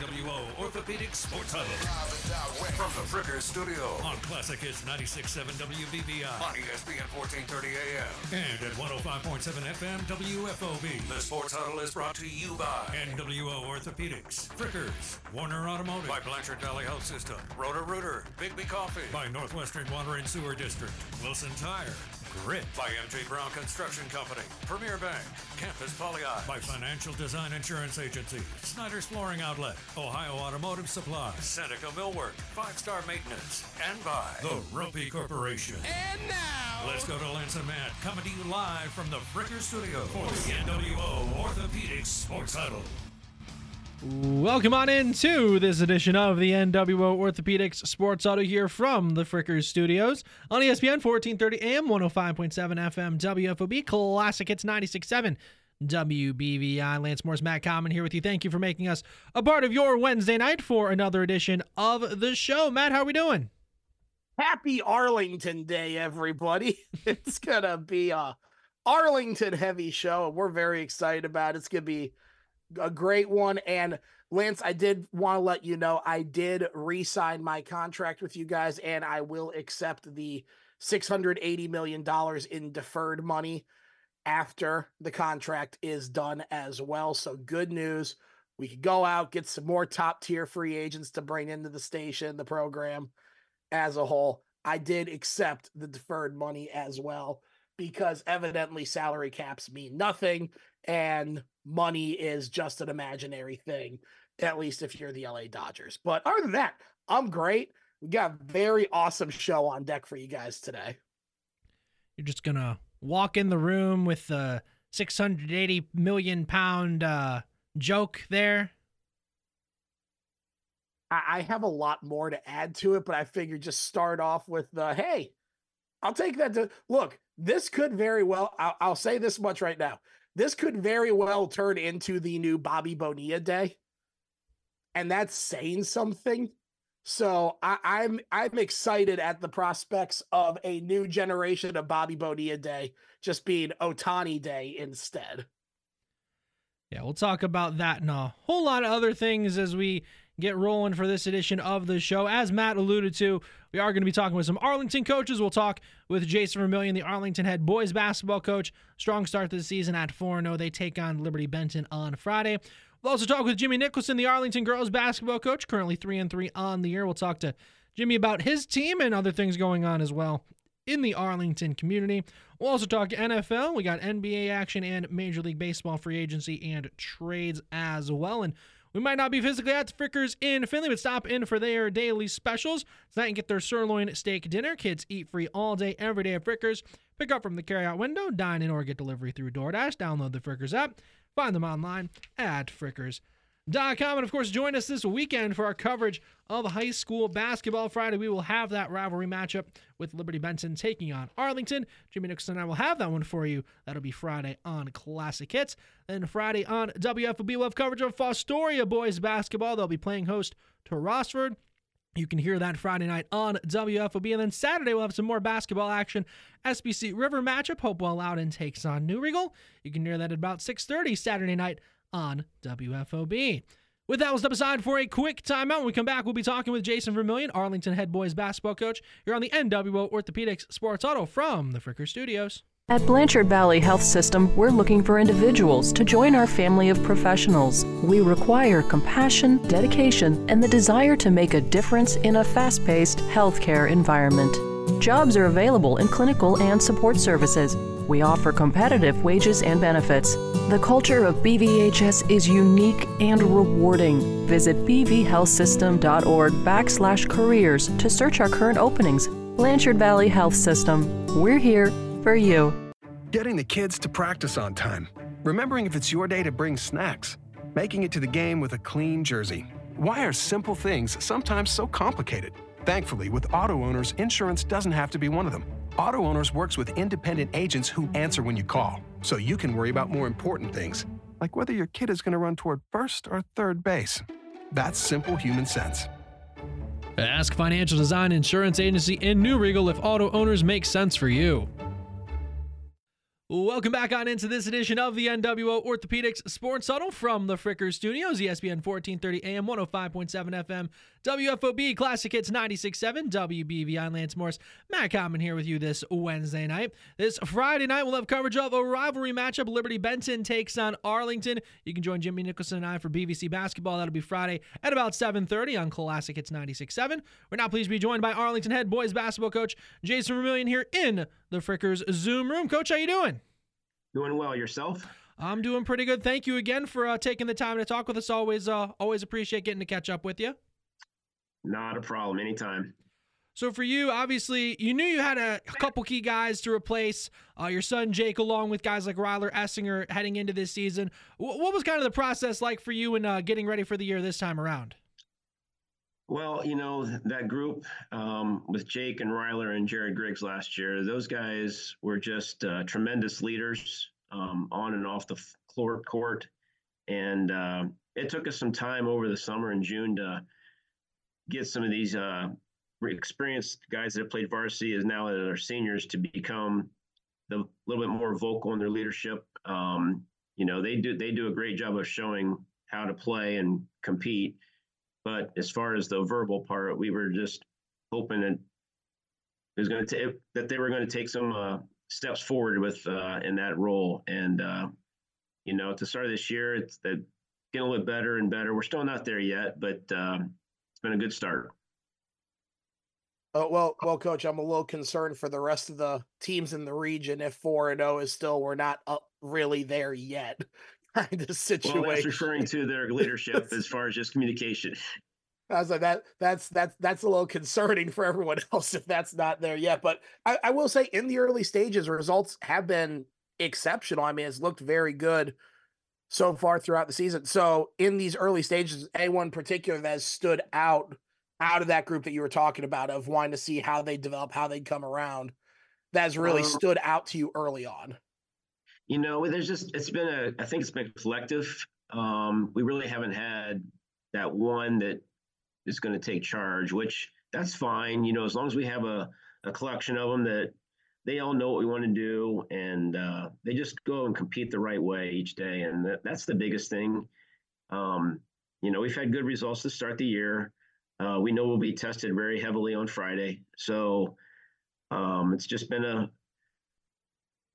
NWO Orthopedic Sports Huddle. From the Fricker Studio. On Classic Hits 96.7 WBVI. On ESPN 1430 AM. And at 105.7 FM WFOB. The Sports Huddle is brought to you by NWO Orthopedics. Frickers. Warner Automotive. By Blanchard Valley Health System. Roto-Rooter. Bigby Coffee. By Northwestern Water and Sewer District. Wilson Tire. Grit by MJ Brown Construction Company, Premier Bank, Campus Poly by Financial Design Insurance Agency, Snyder's Flooring Outlet, Ohio Automotive Supply, Seneca Millwork, Five Star Maintenance, and by the Rumpy Corporation. And now, Let's go to Lance and Matt, coming to you live from the Fricker Studio for the NWO Orthopedics Sports Huddle. Welcome on into this edition of the NWO Orthopedics Sports Huddle here from the Frickers Studios on ESPN 1430 AM, 105.7 FM, WFOB, Classic Hits 96.7 WBVI. Lance Morris, Matt Common here with you. Thank you for making us a part of your Wednesday night for another edition of the show. Matt, how are we doing? happy Arlington Day, everybody. It's gonna be a Arlington heavy show, and we're very excited about it. It's gonna be a great one. And Lance, I did want to let you know I did re-sign my contract with you guys, and I will accept the $680 million in deferred money after the contract is done as well. So good news. We could go out, get some more top tier free agents to bring into the station, the program as a whole. I did accept the deferred money as well because evidently salary caps mean nothing and money is just an imaginary thing, at least if you're the LA Dodgers. But other than that, I'm great. We got a very awesome show on deck for you guys today. You're just going to walk in the room with the 680 million pound uh, joke there. I have a lot more to add to it, but I figured just start off with the hey, I'll take that to look. This could very well, I'll, I'll say this much right now. This could very well turn into the new Bobby Bonilla day. And that's saying something. So I, I'm I'm excited at the prospects of a new generation of Bobby Bonilla Day just being Ohtani Day instead. Yeah, we'll talk about that and a whole lot of other things as we get rolling for this edition of the show. As Matt alluded to, we are going to be talking with some Arlington coaches. We'll talk with Jason Vermillion, the Arlington head boys basketball coach. Strong start to the season at 4 0. They take on Liberty Benton on Friday. We'll also talk with Jimmy Nicholson, the Arlington girls basketball coach, currently 3 and 3 on the year. We'll talk to Jimmy about his team and other things going on as well in the Arlington community. We'll also talk NFL. We got NBA action and Major League Baseball free agency and trades as well. And we might not be physically at the Frickers in Findlay, but stop in for their daily specials tonight and get their sirloin steak dinner. Kids eat free all day, every day at Frickers. Pick up from the carryout window, dine in, or get delivery through DoorDash. Download the Frickers app. Find them online at Frickers. Com. And of course, join us this weekend for our coverage of high school basketball. Friday, we will have that rivalry matchup with Liberty Benton taking on Arlington. Jimmy Nicholson and I will have that one for you. That'll be Friday on Classic Hits. Then Friday on WFOB, we'll have coverage of Fostoria boys basketball. They'll be playing host to Rossford. You can hear that Friday night on WFOB. And then Saturday, we'll have some more basketball action. SBC River matchup. Hopewell Loudon takes on New Riegel. You can hear that at about 6.30 Saturday night on WFOB. With that, we'll step aside for a quick timeout. When we come back, we'll be talking with Jason Vermillion, Arlington head boys basketball coach, here on the NWO Orthopedics Sports Huddle from the Fricker Studios. At Blanchard Valley Health System, we're looking for individuals to join our family of professionals. We require compassion, dedication, and the desire to make a difference in a fast paced healthcare environment. Jobs are available in clinical and support services. We offer competitive wages and benefits. The culture of BVHS is unique and rewarding. Visit bvhealthsystem.org backslash careers to search our current openings. Blanchard Valley Health System. We're here for you. Getting the kids to practice on time. Remembering if it's your day to bring snacks. Making it to the game with a clean jersey. Why are simple things sometimes so complicated? Thankfully, with auto owners, insurance doesn't have to be one of them. Auto Owners works with independent agents who answer when you call, so you can worry about more important things, like whether your kid is going to run toward first or third base. That's simple human sense. Ask Financial Design Insurance Agency in New Riegel if auto owners make sense for you. Welcome back on into this edition of the NWO Orthopedics Sports Huddle from the Fricker Studios, ESPN 1430 AM, 105.7 FM, WFOB, Classic Hits 96.7, WBVI, Lance Morris, Matt Common here with you this Wednesday night. This Friday night, we'll have coverage of a rivalry matchup. Liberty Benton takes on Arlington. You can join Jimmy Nicholson and I for BVC basketball. That'll be Friday at about 7.30 on Classic Hits 96.7. We're now pleased to be joined by Arlington head boys basketball coach Jason Vermillion here in the Frickers Zoom room. Coach, how you doing? Doing well yourself. I'm doing pretty good. Thank you again for uh, taking the time to talk with us. Always, uh, always appreciate getting to catch up with you. Not a problem. Anytime. So for you, obviously, you knew you had a, a couple key guys to replace uh, your son Jake, along with guys like Ryler Essinger heading into this season. W- what was kind of the process like for you in uh, getting ready for the year this time around? Well, you know, that group um, with Jake and Ryler and Jared Griggs last year, those guys were just uh, tremendous leaders um, on and off the floor court. And uh, it took us some time over the summer in June to get some of these uh, experienced guys that have played varsity as now that are seniors to become a little bit more vocal in their leadership. Um, you know, they do they do a great job of showing how to play and compete but as far as the verbal part, we were just hoping that it was going to that they were going to take some uh, steps forward with uh, in that role. And uh, you know, at the start of this year, it's that getting a little better and better. We're still not there yet, but um, it's been a good start. Oh well, well, coach, I'm a little concerned for the rest of the teams in the region. If four and zero oh is still, we're not up really there yet. kind of situation. Well, that's referring to their leadership as far as just communication. I was like that. That's that's that's a little concerning for everyone else if that's not there yet. But I, I will say, in the early stages, results have been exceptional. I mean, it's looked very good so far throughout the season. So, in these early stages, anyone particular that has stood out out of that group that you were talking about of wanting to see how they develop, how they come around, that has really um, stood out to you early on you know, there's just it's been a I think it's been collective. Um, we really haven't had that one that is going to take charge, which that's fine. You know, as long as we have a, a collection of them that they all know what we want to do and uh, they just go and compete the right way each day. And that, that's the biggest thing. Um, you know, we've had good results to start the year. Uh, we know we'll be tested very heavily on Friday. So um, it's just been a,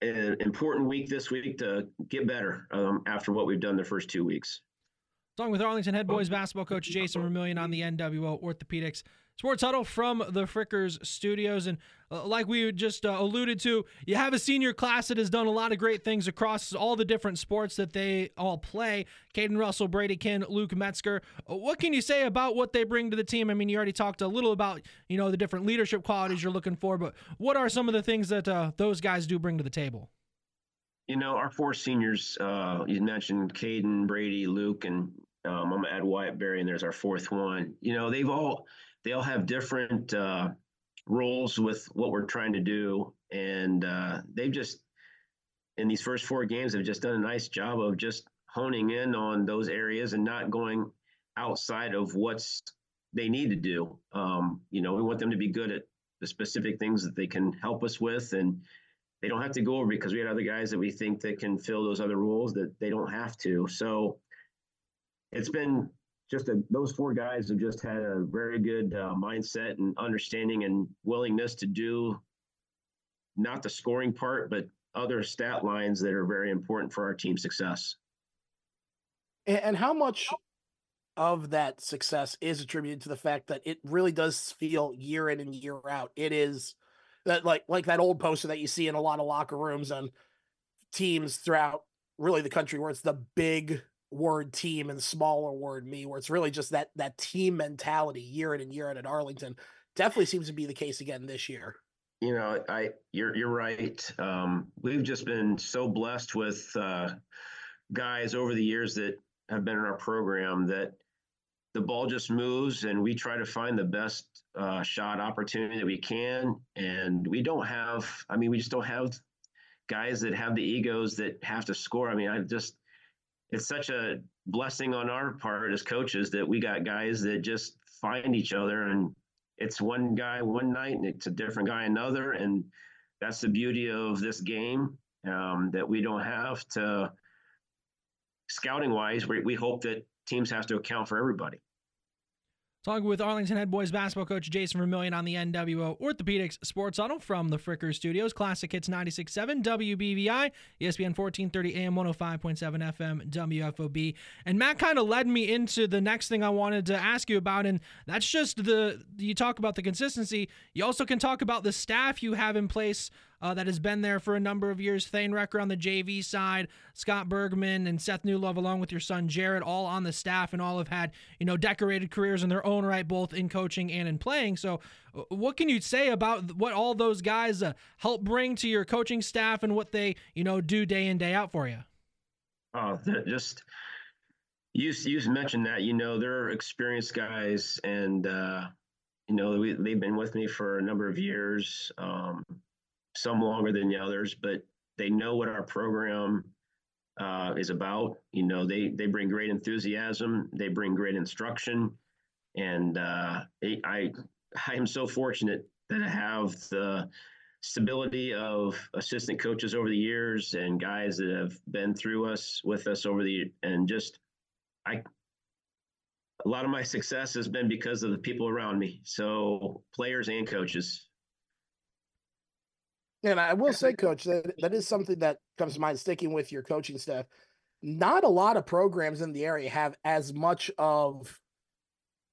an important week this week to get better um, after what we've done the first two weeks. Talking with Arlington head boys basketball coach Jason Vermillion on the NWO Orthopedics Sports Huddle from the Frickers studios. And uh, like we just uh, alluded to, you have a senior class that has done a lot of great things across all the different sports that they all play. Caden Russell, Brady Ken, Luke Metzger. Uh, what can you say about what they bring to the team? I mean, you already talked a little about, you know, the different leadership qualities you're looking for, but what are some of the things that uh, those guys do bring to the table? You know, our four seniors, uh, you mentioned Caden, Brady, Luke, and um, I'm gonna add Wyatt Berry, and there's our fourth one. You know, they've all they all have different uh, roles with what we're trying to do, and uh, they've just in these first four games have just done a nice job of just honing in on those areas and not going outside of what's they need to do. Um, you know, we want them to be good at the specific things that they can help us with, and they don't have to go over because we had other guys that we think that can fill those other roles that they don't have to. So it's been just a, those four guys have just had a very good uh, mindset and understanding and willingness to do not the scoring part, but other stat lines that are very important for our team success. And how much of that success is attributed to the fact that it really does feel year in and year out. It is that like like that old poster that you see in a lot of locker rooms and teams throughout really the country where it's the big word team and smaller word me, where it's really just that that team mentality year in and year out at Arlington. Definitely seems to be the case again this year. You know, I you're you're right. Um, we've just been so blessed with uh, guys over the years that have been in our program that the ball just moves and we try to find the best uh, shot opportunity that we can. And we don't have, I mean, we just don't have guys that have the egos that have to score. I mean, I just it's such a blessing on our part as coaches that we got guys that just find each other and it's one guy one night and it's a different guy another and that's the beauty of this game um, that we don't have to scouting wise. We, we hope that teams have to account for everybody. Talking with Arlington Head Boys basketball coach Jason Vermillion on the NWO Orthopedics Sports Huddle from the Fricker Studios. Classic Hits 96.7 WBVI, ESPN 1430 AM 105.7 FM WFOB. And Matt kind of led me into the next thing I wanted to ask you about, and that's just the you talk about the consistency. You also can talk about the staff you have in place uh, that has been there for a number of years. Thane Recker on the JV side, Scott Bergman and Seth Newlove, along with your son Jared, all on the staff and all have had you know decorated careers in their own right, both in coaching and in playing. So, uh, what can you say about what all those guys uh, help bring to your coaching staff and what they you know do day in day out for you? Oh, just you you mentioned that you know they're experienced guys and. uh you know, we, they've been with me for a number of years. Um, some longer than the others, but they know what our program uh, is about. You know, they they bring great enthusiasm, they bring great instruction, and uh, I I am so fortunate that I have the stability of assistant coaches over the years and guys that have been through us with us over the and just I a lot of my success has been because of the people around me. So players and coaches. And I will say, coach, that that is something that comes to mind sticking with your coaching staff. Not a lot of programs in the area have as much of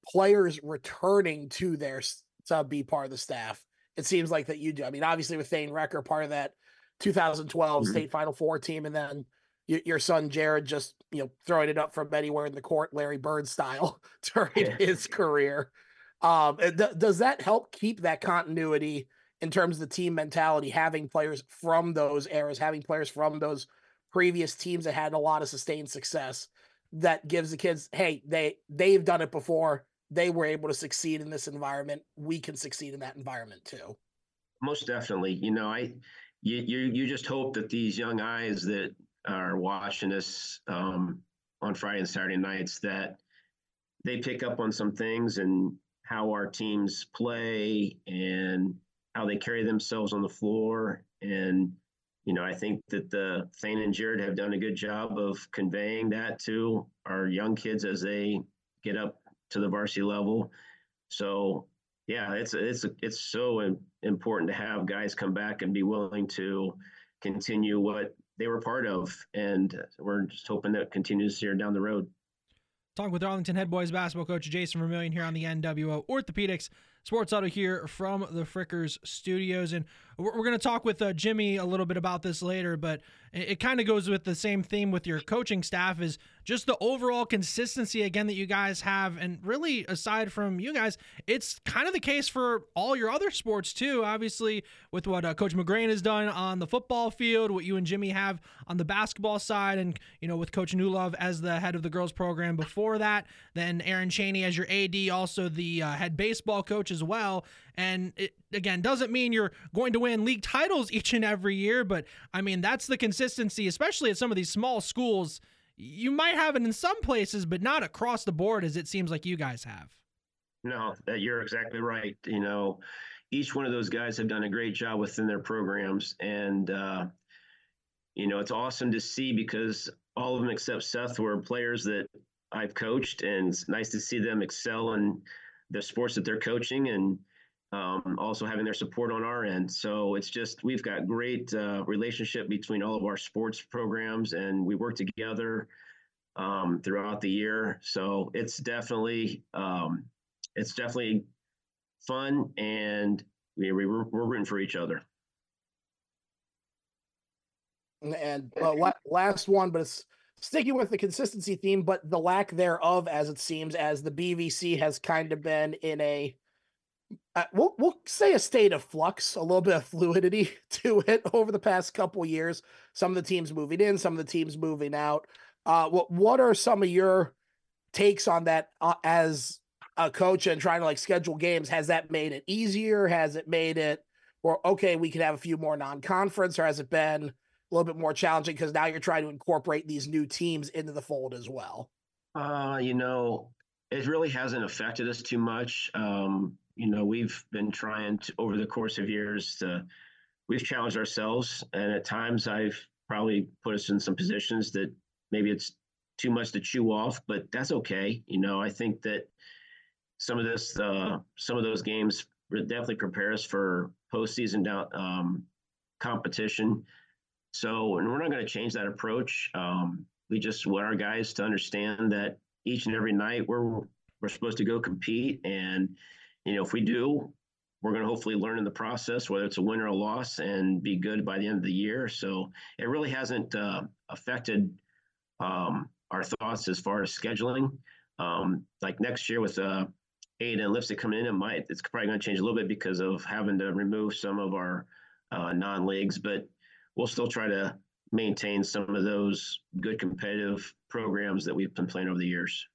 players returning to their to be part of the staff. It seems like that you do. I mean, obviously with Thane Recker, part of that 2012 mm-hmm. state final four team, and then your son Jared just you know throwing it up from anywhere in the court, Larry Bird style during yeah. his career. Um, does that help keep that continuity? In terms of the team mentality, having players from those eras, having players from those previous teams that had a lot of sustained success that gives the kids, hey, they they've done it before. They were able to succeed in this environment. We can succeed in that environment too. Most definitely. You know, I you you, you just hope that these young eyes that are watching us um, on Friday and Saturday nights that they pick up on some things and how our teams play and how they carry themselves on the floor. And, you know, I think that the Thane and Jared have done a good job of conveying that to our young kids as they get up to the varsity level. So, yeah, it's it's it's so important to have guys come back and be willing to continue what they were part of, and we're just hoping that continues here down the road. Talking with Arlington Head Boys basketball coach Jason Vermillion here on the NWO Orthopedics Sports Huddle here from the Frickers Studios. And we're, we're going to talk with uh, Jimmy a little bit about this later, but it, it kind of goes with the same theme with your coaching staff is just the overall consistency again that you guys have. And really, aside from you guys, it's kind of the case for all your other sports too. Obviously, with what uh, Coach McGrain has done on the football field, what you and Jimmy have on the basketball side, and, you know, with Coach Newlove as the head of the girls program before that, then Aaron Cheney as your AD, also the uh, head baseball coach as well. And it, again, doesn't mean you're going to win league titles each and every year, but I mean, that's the consistency, especially at some of these small schools. You might have it in some places, but not across the board as it seems like you guys have. No, you're exactly right. You know, each one of those guys have done a great job within their programs. And, uh, you know, it's awesome to see because all of them except Seth were players that I've coached, and it's nice to see them excel in the sports that they're coaching and um, also having their support on our end. So it's just we've got great uh, relationship between all of our sports programs, and we work together um, throughout the year. So it's definitely um, it's definitely fun, and we, we're, we're rooting for each other. And uh, last one, but it's sticking with the consistency theme, but the lack thereof, as it seems, as the BVC has kind of been in a uh, we'll we'll say a state of flux, a little bit of fluidity to it over the past couple years. Some of the teams moving in, some of the teams moving out. Uh, what what are some of your takes on that uh, as a coach and trying to like schedule games? Has that made it easier? Has it made it or okay, we can have a few more non-conference, or has it been a little bit more challenging because now you're trying to incorporate these new teams into the fold as well? Uh, you know, it really hasn't affected us too much. Um, you know, we've been trying to over the course of years to we've challenged ourselves, and at times I've probably put us in some positions that maybe it's too much to chew off, but that's okay. You know, I think that some of this, uh, some of those games definitely prepare us for postseason down um, competition. So, and we're not going to change that approach. Um, we just want our guys to understand that each and every night we're we're supposed to go compete, and you know, if we do, we're going to hopefully learn in the process, whether it's a win or a loss, and be good by the end of the year. So it really hasn't uh, affected um, our thoughts as far as scheduling. Um, like next year with uh, and Leipsic coming in, it might it's probably going to change a little bit because of having to remove some of our uh, non-leagues, but we'll still try to maintain some of those good competitive programs that we've been playing over the years.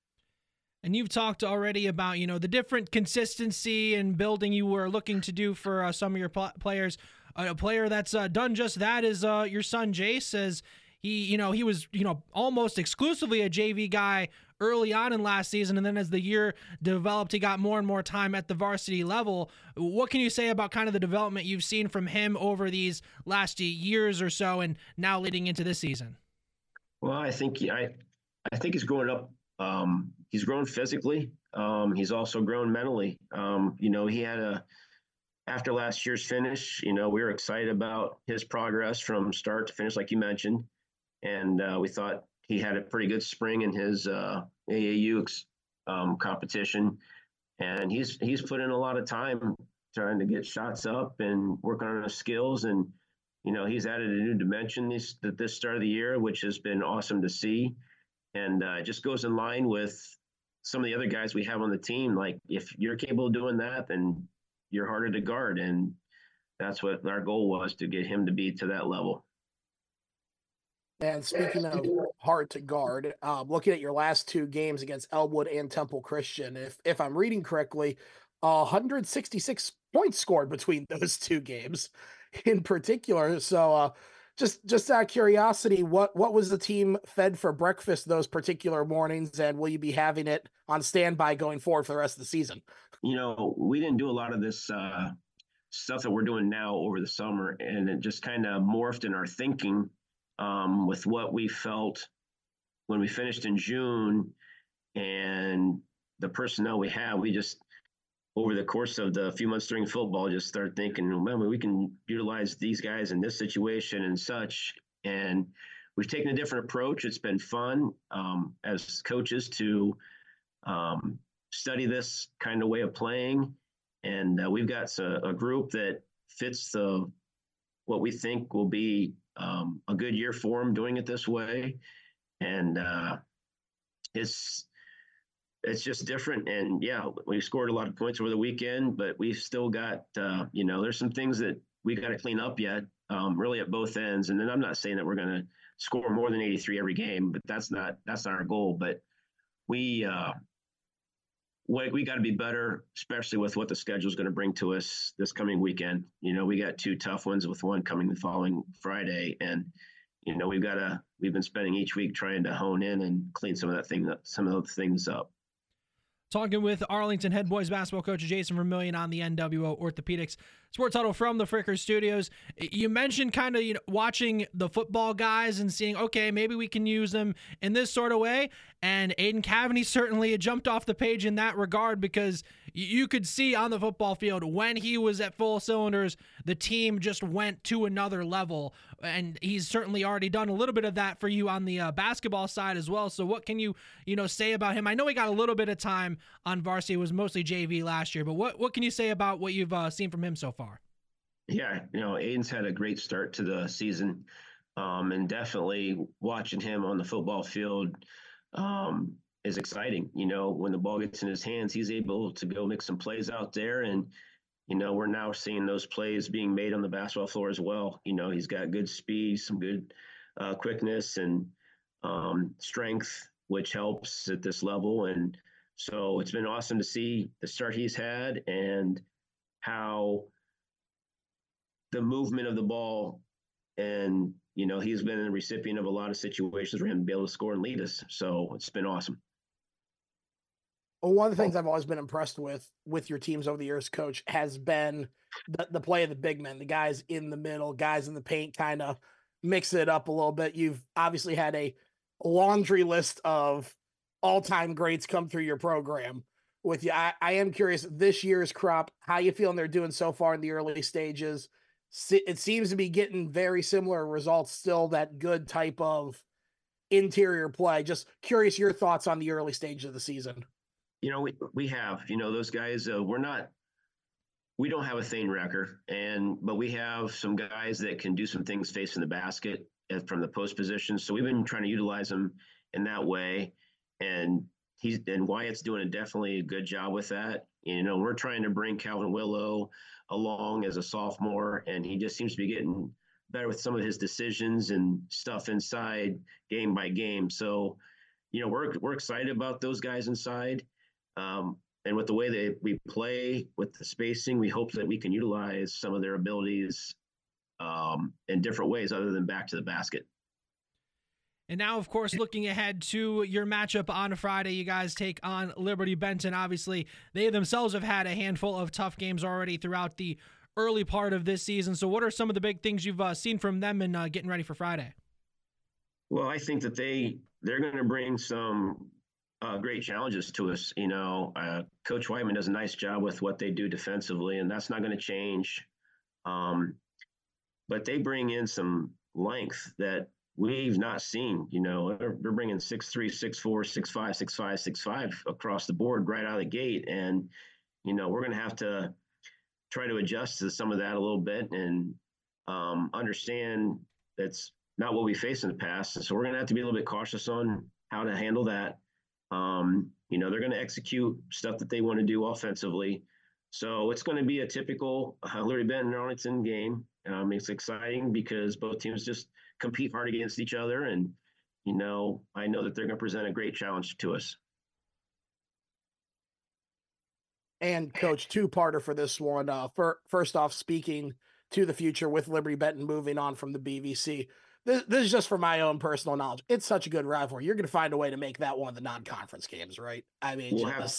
And you've talked already about, you know, the different consistency and building you were looking to do for uh, some of your pl- players. A player that's uh, done just that is uh, your son Jace. As he, you know, he was, you know, almost exclusively a JV guy early on in last season, and then as the year developed, he got more and more time at the varsity level. What can you say about kind of the development you've seen from him over these last years or so, and now leading into this season? Well, I think I, I think he's growing up um, he's grown physically. Um, he's also grown mentally. Um, you know, he had a after last year's finish. You know, we were excited about his progress from start to finish, like you mentioned, and uh, we thought he had a pretty good spring in his uh, AAU um, competition, and he's he's put in a lot of time trying to get shots up and working on his skills and. You know, he's added a new dimension this this start of the year, which has been awesome to see and uh, just goes in line with some of the other guys we have on the team. Like if you're capable of doing that, then you're harder to guard, and that's what our goal was to get him to be to that level. And speaking of hard to guard, um, looking at your last two games against Elmwood and Temple Christian, if if I'm reading correctly, 166 points scored between those two games in particular. So uh, just just out of curiosity, what what was the team fed for breakfast those particular mornings, and will you be having it on standby going forward for the rest of the season? You know, we didn't do a lot of this uh, stuff that we're doing now over the summer, and it just kind of morphed in our thinking um, with what we felt when we finished in June, and the personnel we have. We just over the course of the few months during football, just start thinking, man, we can utilize these guys in this situation and such. And we've taken a different approach. It's been fun um, as coaches to um, study this kind of way of playing. And uh, we've got a, a, group that fits the what we think will be um, a good year for them doing it this way. And uh, it's it's just different. And yeah, we scored a lot of points over the weekend, but we've still got, uh, you know, there's some things that we got to clean up yet, um, really at both ends. And then I'm not saying that we're going to score more than 83 every game, but that's not that's not our goal. But we uh, we, we got to be better, especially with what the schedule is going to bring to us this coming weekend. You know, we got two tough ones with one coming the following Friday, and you know we've got to we've been spending each week trying to hone in and clean some of that thing up, some of those things up. Talking with Arlington head boys basketball coach Jason Vermillion on the NWO Orthopedics Sports Huddle from the Fricker Studios. You mentioned kind of you know, watching the football guys and seeing, okay, maybe we can use them in this sort of way. And Aiden Cavaney certainly jumped off the page in that regard because you could see on the football field when he was at full cylinders, the team just went to another level. And he's certainly already done a little bit of that for you on the uh, basketball side as well. So what can you, you know, say about him? I know he got a little bit of time on varsity. It was mostly JV last year, but what, what can you say about what you've uh, seen from him so far? Yeah, you know, Aiden's had a great start to the season. Um, and definitely watching him on the football field um, is exciting. You know, when the ball gets in his hands, he's able to go make some plays out there. And, you know, we're now seeing those plays being made on the basketball floor as well. You know, he's got good speed, some good uh, quickness and um, strength, which helps at this level. And so it's been awesome to see the start he's had and how the movement of the ball and you know he's been a recipient of a lot of situations for him to be able to score and lead us so it's been awesome Well, one of the things I've always been impressed with with your teams over the years, coach, has been the, the play of the big men, the guys in the middle, guys in the paint, kind of mix it up a little bit. You've obviously had a laundry list of all time greats come through your program with you. I, I am curious this year's crop, how you feeling they're doing so far in the early stages? It seems to be getting very similar results, still that good type of interior play. Just curious your thoughts on the early stage of the season. You know, we, we have, you know, those guys, uh, we're not, we don't have a Thane Recker, and, but we have some guys that can do some things facing the basket from the post position. So we've been trying to utilize them in that way. And he's, and Wyatt's doing a definitely a good job with that. You know, we're trying to bring Calvin Willow along as a sophomore, and he just seems to be getting better with some of his decisions and stuff inside game by game. So, you know, we're we're excited about those guys inside. Um, and with the way that we play with the spacing, we hope that we can utilize some of their abilities um, in different ways other than back to the basket. And now, of course, looking ahead to your matchup on Friday, you guys take on Liberty Benton. Obviously, they themselves have had a handful of tough games already throughout the early part of this season. So, what are some of the big things you've uh, seen from them in uh, getting ready for Friday? Well, I think that they they're going to bring some uh, great challenges to us. You know, uh, Coach Whiteman does a nice job with what they do defensively, and that's not going to change. Um, but they bring in some length that we've not seen. You know, they're, they're bringing six three, six four, six five, six five, six five across the board right out of the gate, and you know we're going to have to try to adjust to some of that a little bit and um, understand that's not what we faced in the past. So we're going to have to be a little bit cautious on how to handle that. Um, you know, they're going to execute stuff that they want to do offensively. So it's going to be a typical uh, Liberty Benton Arlington game. Um, it's exciting because both teams just compete hard against each other. And, you know, I know that they're going to present a great challenge to us. and coach two-parter for this one. Uh, for, first off, speaking to the future with Liberty Benton moving on from the BVC. This, this is just for my own personal knowledge. It's such a good rivalry. You're going to find a way to make that one of the non-conference games, right? I mean, we'll have,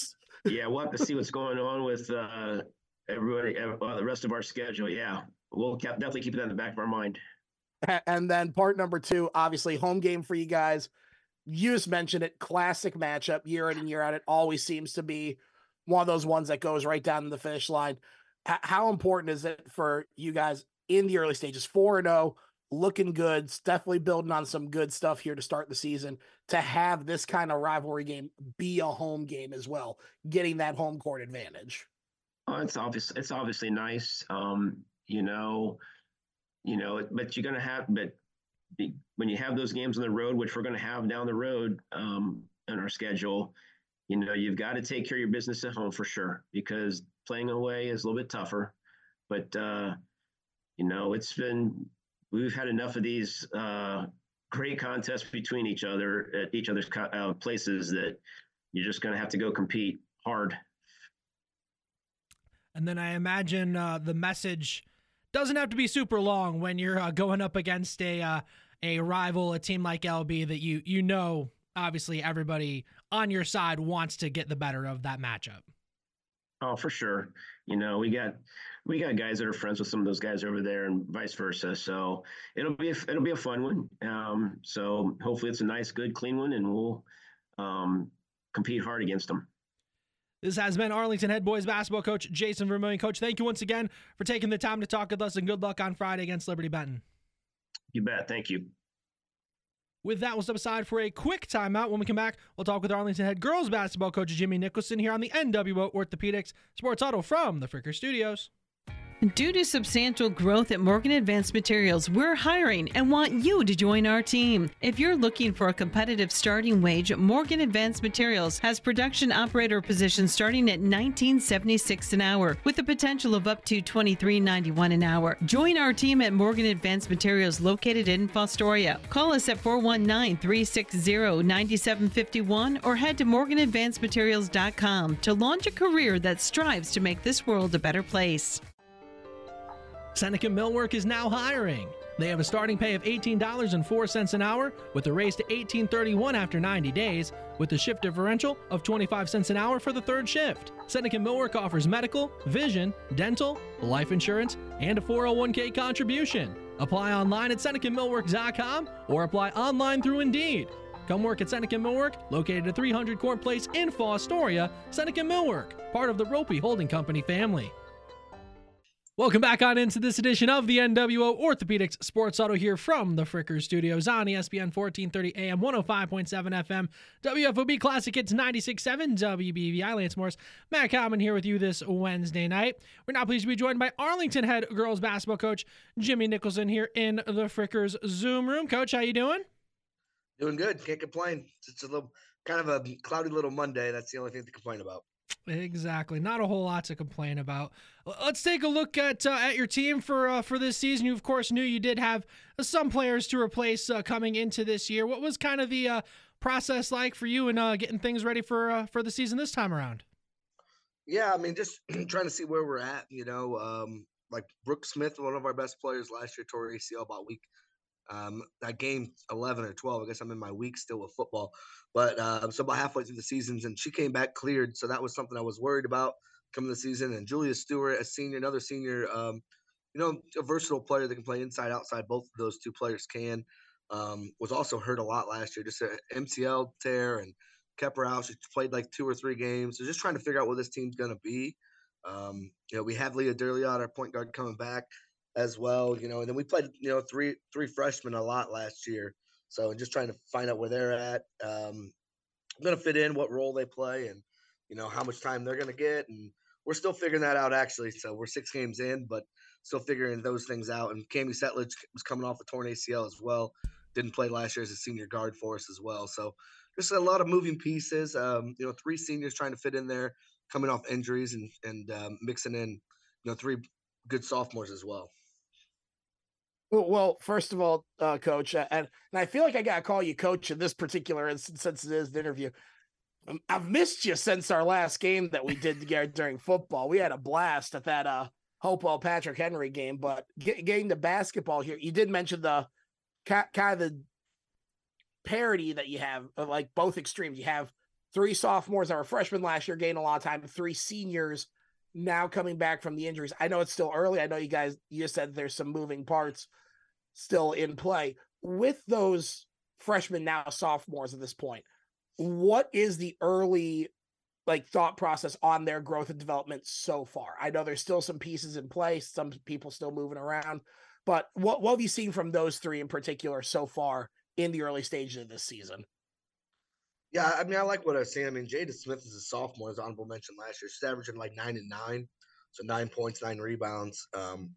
yeah, we'll have to see what's going on with uh, everybody, uh, the rest of our schedule. Yeah, we'll definitely keep that in the back of our mind. And then part number two, obviously, home game for you guys. You just mentioned it, classic matchup year in and year out. It always seems to be one of those ones that goes right down the finish line. H- how important is it for you guys in the early stages? 4 0, looking good, definitely building on some good stuff here to start the season to have this kind of rivalry game be a home game as well, getting that home court advantage. Oh, it's obvious. It's obviously nice. Um, you know, you know, but you're gonna have, but when you have those games on the road, which we're gonna have down the road um, in our schedule, you know, you've got to take care of your business at home for sure because playing away is a little bit tougher. But uh, you know, it's been we've had enough of these uh, great contests between each other at each other's uh, places that you're just going to have to go compete hard. And then I imagine uh, the message doesn't have to be super long when you're uh, going up against a uh, a rival, a team like LB that you you know obviously everybody on your side wants to get the better of that matchup. Oh, for sure. You know, we got we got guys that are friends with some of those guys over there, and vice versa. So it'll be a, it'll be a fun one. Um, so hopefully it's a nice, good, clean one, and we'll um, compete hard against them. This has been Arlington head boys basketball coach Jason Vermillion. Coach, thank you once again for taking the time to talk with us, and good luck on Friday against Liberty Benton. You bet. Thank you. With that, we'll step aside for a quick timeout. When we come back, we'll talk with Arlington head girls basketball coach Jimmy Nicholson here on the NWO Orthopedics Sports Huddle from the Fricker Studios. Due to substantial growth at Morgan Advanced Materials, we're hiring and want you to join our team. If you're looking for a competitive starting wage, Morgan Advanced Materials has production operator positions starting at 19.76 an hour with the potential of up to 23.91 an hour. Join our team at Morgan Advanced Materials located in Fostoria. Call us at 419-360-9751 or head to morganadvancedmaterials.com to launch a career that strives to make this world a better place. Seneca Millwork is now hiring. They have a starting pay of $18.04 an hour with a raise to $18.31 after 90 days with a shift differential of 25 cents an hour for the third shift. Seneca Millwork offers medical, vision, dental, life insurance, and a 401k contribution. Apply online at SenecaMillwork.com or apply online through Indeed. Come work at Seneca Millwork, located at 300 Court Place in Fostoria. Seneca Millwork, part of the Roppe Holding Company family. Welcome back on into this edition of the NWO Orthopedics Sports Huddle here from the Fricker Studios on ESPN 1430 AM 105.7 FM WFOB Classic Hits 96.7 WBVI Lance Morris Matt Common here with you this Wednesday night. We're now pleased to be joined by Arlington head girls basketball coach Jimmy Nicholson here in the Frickers Zoom room. Coach, how you doing? Doing good. Can't complain. It's a little kind of a cloudy little Monday. That's the only thing to complain about. Exactly. Not a whole lot to complain about. Let's take a look at uh, at your team for uh, for this season. You of course knew you did have some players to replace uh, coming into this year. What was kind of the uh, process like for you in uh, getting things ready for uh, for the season this time around? Yeah, I mean, just trying to see where we're at. You know, um, like Brooke Smith, one of our best players last year, tore ACL about week um, that game 11 or 12. I guess I'm in my week still with football. But uh, so about halfway through the seasons, and she came back cleared. So that was something I was worried about coming the season. And Julia Stewart, a senior, another senior, um, you know, a versatile player that can play inside, outside. Both of those two players can. Um, was also hurt a lot last year, just an MCL tear, and kept her out. She played like two or three games. So just trying to figure out what this team's going to be. Um, you know, we have Leah Durliot, our point guard, coming back as well. You know, and then we played you know three three freshmen a lot last year. So just trying to find out where they're at. Um, I'm gonna fit in what role they play and you know how much time they're gonna get, and we're still figuring that out actually. So we're six games in, but still figuring those things out. And Cami Setledge was coming off a torn ACL as well. Didn't play last year as a senior guard for us as well. So just a lot of moving pieces. Um, you know, three seniors trying to fit in there, coming off injuries and and um, mixing in, you know, three good sophomores as well. Well, first of all, uh, coach, and, and I feel like I got to call you coach in this particular instance since it is the interview. Um, I've missed you since our last game that we did together during football. We had a blast at that uh, Hopewell Patrick Henry game, but get, getting to basketball here, you did mention the kind of the parity that you have, like both extremes. You have three sophomores that were freshmen last year, gained a lot of time, three seniors now coming back from the injuries. I know it's still early. I know you guys you said there's some moving parts still in play. With those freshmen now sophomores at this point, what is the early like thought process on their growth and development so far? I know there's still some pieces in place, some people still moving around, but what what have you seen from those three in particular so far in the early stages of this season? Yeah, I mean, I like what I've seen. I mean, Jada Smith is a sophomore, as honorable mention last year. She's averaging like nine and nine, so nine points, nine rebounds. Um,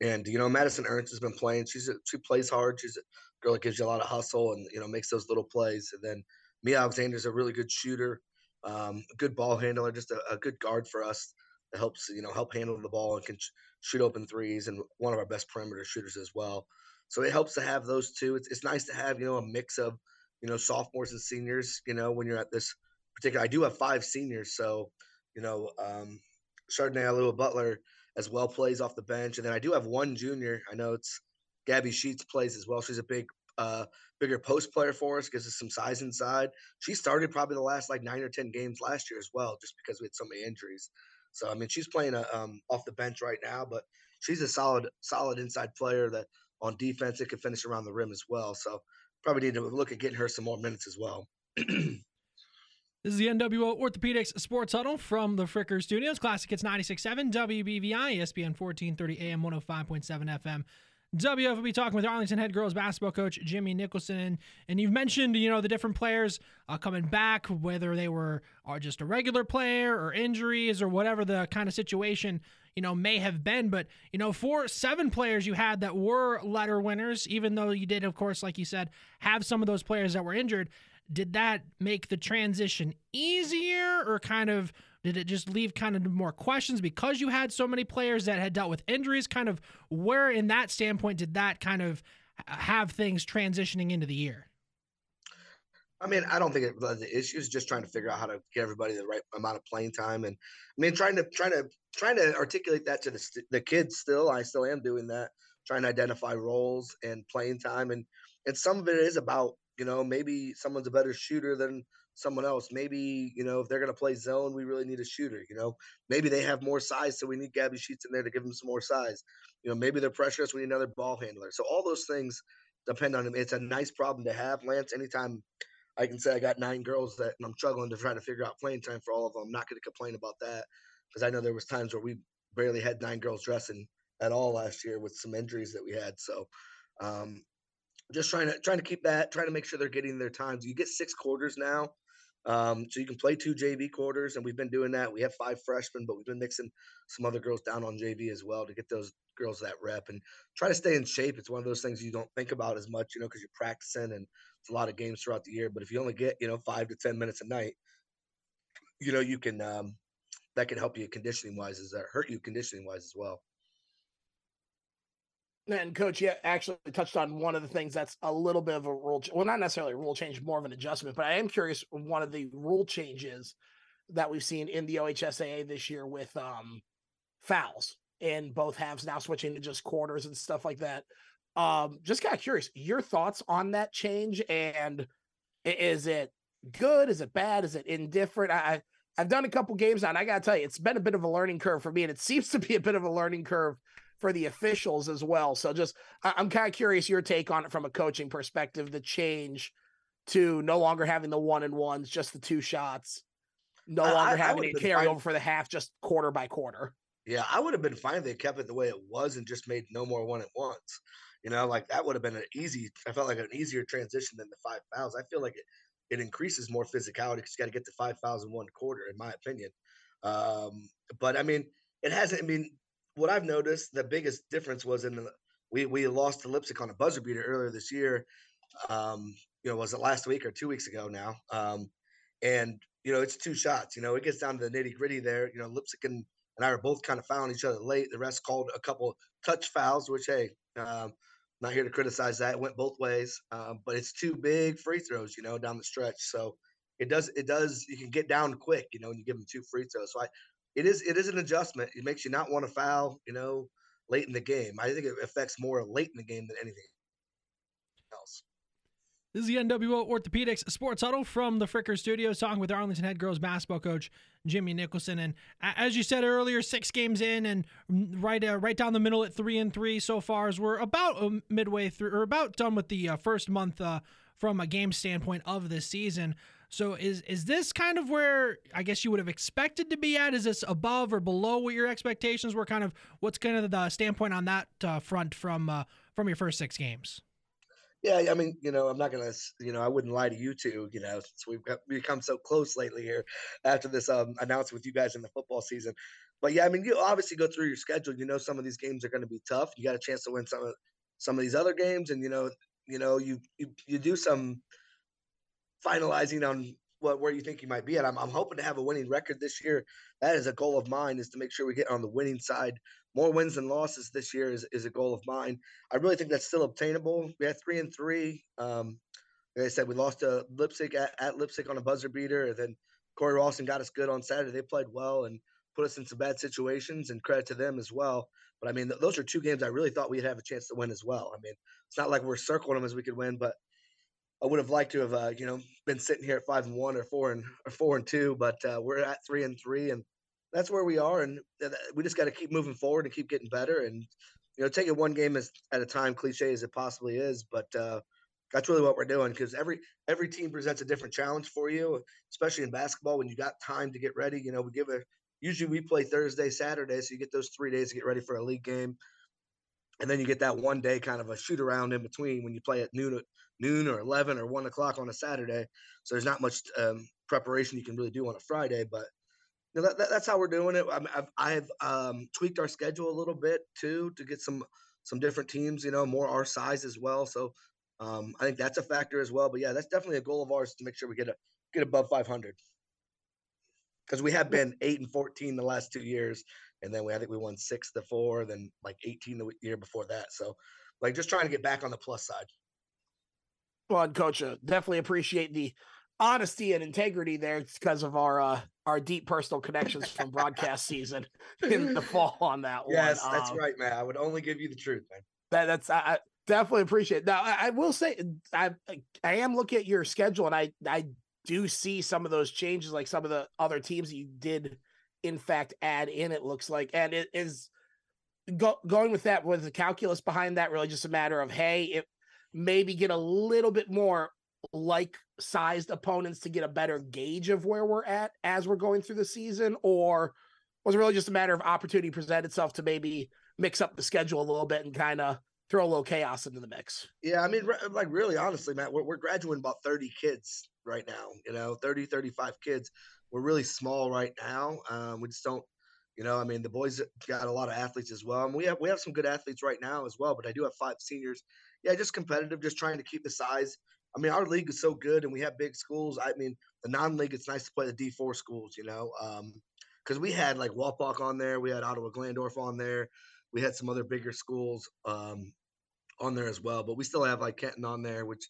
and you know, Madison Ernst has been playing. She's a, she plays hard. She's a girl that gives you a lot of hustle and you know makes those little plays. And then Mia Alexander's a really good shooter, um, good ball handler, just a, a, good guard for us that helps you know help handle the ball and can sh- shoot open threes, and one of our best perimeter shooters as well. So it helps to have those two. It's it's nice to have you know a mix of you know, sophomores and seniors, you know, when you're at this particular, I do have five seniors. So, you know, um, Chardonnay Alua Butler as well plays off the bench. And then I do have one junior. I know it's Gabby Sheets plays as well. She's a big, uh, bigger post player for us, gives us some size inside. She started probably the last like nine or 10 games last year as well, just because we had so many injuries. So, I mean, she's playing a, um, off the bench right now, but she's a solid, solid inside player that on defense, it can finish around the rim as well. So, probably need to look at getting her some more minutes as well. This is the NWO Orthopedics Sports Huddle from the Fricker Studios. Classic Hits 96.7 WBVI, ESPN 1430 AM, 105.7 FM. WF will be talking with Arlington head girls basketball coach Jimmy Nicholson, and you've mentioned you know the different players uh, coming back, whether they were are just a regular player or injuries or whatever the kind of situation you know, may have been. But, you know, for seven players you had that were letter winners, even though you did, of course, like you said, have some of those players that were injured, did that make the transition easier or kind of did it just leave kind of more questions because you had so many players that had dealt with injuries? Kind of where, in that standpoint, did that kind of have things transitioning into the year? I mean, I don't think it, the issue is just trying to figure out how to get everybody the right amount of playing time, and I mean, trying to trying to trying to articulate that to the the kids. Still, I still am doing that. trying to identify roles and playing time, and and some of it is about you know maybe someone's a better shooter than someone else. Maybe, you know, if they're going to play zone, we really need a shooter. You know, maybe they have more size, so we need Gabby Sheets in there to give them some more size. You know, maybe they're pressurous, we need another ball handler. So all those things depend on him. It's a nice problem to have, Lance. Anytime I can say I got nine girls that and I'm struggling to try to figure out playing time for all of them, I'm not going to complain about that because I know there was times where we barely had nine girls dressing at all last year with some injuries that we had. So um, just trying to trying to keep that, trying to make sure they're getting their times. You get six quarters now. Um, so you can play two JV quarters, and we've been doing that. We have five freshmen, but we've been mixing some other girls down on JV as well to get those girls that rep and try to stay in shape. It's one of those things you don't think about as much, you know, because you're practicing and it's a lot of games throughout the year. But if you only get, you know, five to ten minutes a night, you know, you can um, that can help you conditioning wise, is that hurt you conditioning wise as well. And coach, yeah, actually touched on one of the things that's a little bit of a rule. Well, not necessarily a rule change, more of an adjustment. But I am curious. One of the rule changes that we've seen in the OHSAA this year with um, fouls in both halves now switching to just quarters and stuff like that. Um, just kind of curious, your thoughts on that change, and is it good? Is it bad? Is it indifferent? I, I've done a couple games now, and I gotta tell you, it's been a bit of a learning curve for me, and it seems to be a bit of a learning curve for the officials as well. So just I'm kind of curious your take on it from a coaching perspective, the change to no longer having the one and ones, just the two shots, no longer I, having I it carry fine. over for the half, just quarter by quarter. Yeah, I would have been fine if they kept it the way it was and just made no more one at once. You know, like that would have been an easy. I felt like an easier transition than the five fouls. I feel like it it increases more physicality because you got to get to five fouls in one quarter, in my opinion. Um, but I mean, it hasn't. I mean, what I've noticed, the biggest difference was in the we we lost to Leipsic on a buzzer beater earlier this year. Um, you know, was it last week or two weeks ago now? Um, and you know, it's two shots. You know, it gets down to the nitty gritty there. You know, Leipsic and, and I were both kind of fouling each other late. The rest called a couple touch fouls, which hey, um, not here to criticize that. It went both ways, um, but it's two big free throws. You know, down the stretch. So it does it does you can get down quick. You know, when you give them two free throws. So I it is it is an adjustment. It makes you not want to foul, you know, late in the game. I think it affects more late in the game than anything. This is the NWO Orthopedics Sports Huddle from the Fricker Studios, talking with Arlington head girls basketball coach Jimmy Nicholson. And as you said earlier, six games in, and right uh, right down the middle at three and three so far. As we're about uh, midway through, or about done with the uh, first month uh, from a game standpoint of this season. So is is this kind of where I guess you would have expected to be at? Is this above or below what your expectations were? Kind of what's kind of the standpoint on that uh, front from uh, from your first six games? Yeah, I mean, you know, I'm not gonna, you know, I wouldn't lie to you two, you know, since we've become so close lately here after this um, announcement with you guys in the football season. But yeah, I mean, you obviously go through your schedule. You know, some of these games are going to be tough. You got a chance to win some of some of these other games, and you know, you know, you you you do some finalizing on what where you think you might be at. I'm, I'm hoping to have a winning record this year. That is a goal of mine is to make sure we get on the winning side. More wins than losses this year is, is a goal of mine. I really think that's still obtainable. We had three and three. Um, like I said, we lost to Leipsic at, at Leipsic on a buzzer beater, and then Cory Rawson got us good on Saturday. They played well and put us in some bad situations, and credit to them as well. But I mean, th- those are two games I really thought we'd have a chance to win as well. I mean, it's not like we're circling them as we could win, but I would have liked to have, uh, you know, been sitting here at five and one or four and or four and two, but uh, we're at three and three, and that's where we are. And we just got to keep moving forward and keep getting better, and you know, take it one game at a time. Cliche as it possibly is, but uh, that's really what we're doing because every every team presents a different challenge for you, especially in basketball when you got time to get ready. You know, we give a usually we play Thursday, Saturday, so you get those three days to get ready for a league game and then you get that one day kind of a shoot around in between when you play at noon noon or 11 or 1 o'clock on a saturday so there's not much um, preparation you can really do on a friday but that, that, that's how we're doing it I've, I've um, tweaked our schedule a little bit too to get some some different teams you know more our size as well so um, i think that's a factor as well but yeah that's definitely a goal of ours to make sure we get a get above 500 because we have been 8 and 14 the last two years and then we I think we won six to four, then like 18 the year before that. So like just trying to get back on the plus side. Well, coach, uh, definitely appreciate the honesty and integrity there. It's because of our uh, our deep personal connections from broadcast season in the fall on that yes, one. Yes, that's um, right, man. I would only give you the truth, man. That that's I definitely appreciate. It. Now I, I will say I I am looking at your schedule and I I do see some of those changes, like some of the other teams that you did in fact add in. It looks like, and it is go, going with that with the calculus behind that. Really, just a matter of hey, it maybe get a little bit more like sized opponents to get a better gauge of where we're at as we're going through the season, or was it really just a matter of opportunity present itself to maybe mix up the schedule a little bit and kind of throw a little chaos into the mix? Yeah, I mean, like really honestly, Matt, we're, we're graduating about 30 kids right now, you know, 30, 35 kids. We're really small right now. Um, we just don't, you know, I mean, the boys got a lot of athletes as well. And we have, we have some good athletes right now as well, but I do have five seniors. Yeah, just competitive, just trying to keep the size I mean, our league is so good, and we have big schools. I mean, the non-league, it's nice to play the D four schools, you know, because um, we had like Wapak on there, we had Ottawa Glandorf on there, we had some other bigger schools um, on there as well. But we still have like Kenton on there, which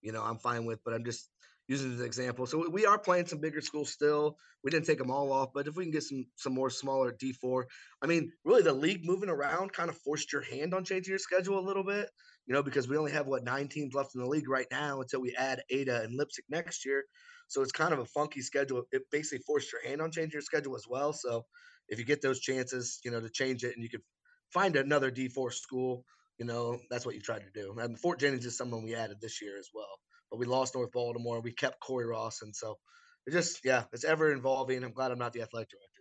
you know I'm fine with. But I'm just using as an example. So we are playing some bigger schools still. We didn't take them all off, but if we can get some some more smaller D4, I mean, really the league moving around kind of forced your hand on changing your schedule a little bit you know, because we only have what nine teams left in the league right now until we add Ada and Leipsic next year. So it's kind of a funky schedule. It basically forced your hand on changing your schedule as well. So if you get those chances, you know, to change it and you could find another D4 school, you know, that's what you try to do. And Fort Jennings is someone we added this year as well. But we lost North Baltimore. We kept Cory Rawson. And so it just, yeah, it's ever involving. I'm glad I'm not the athletic director.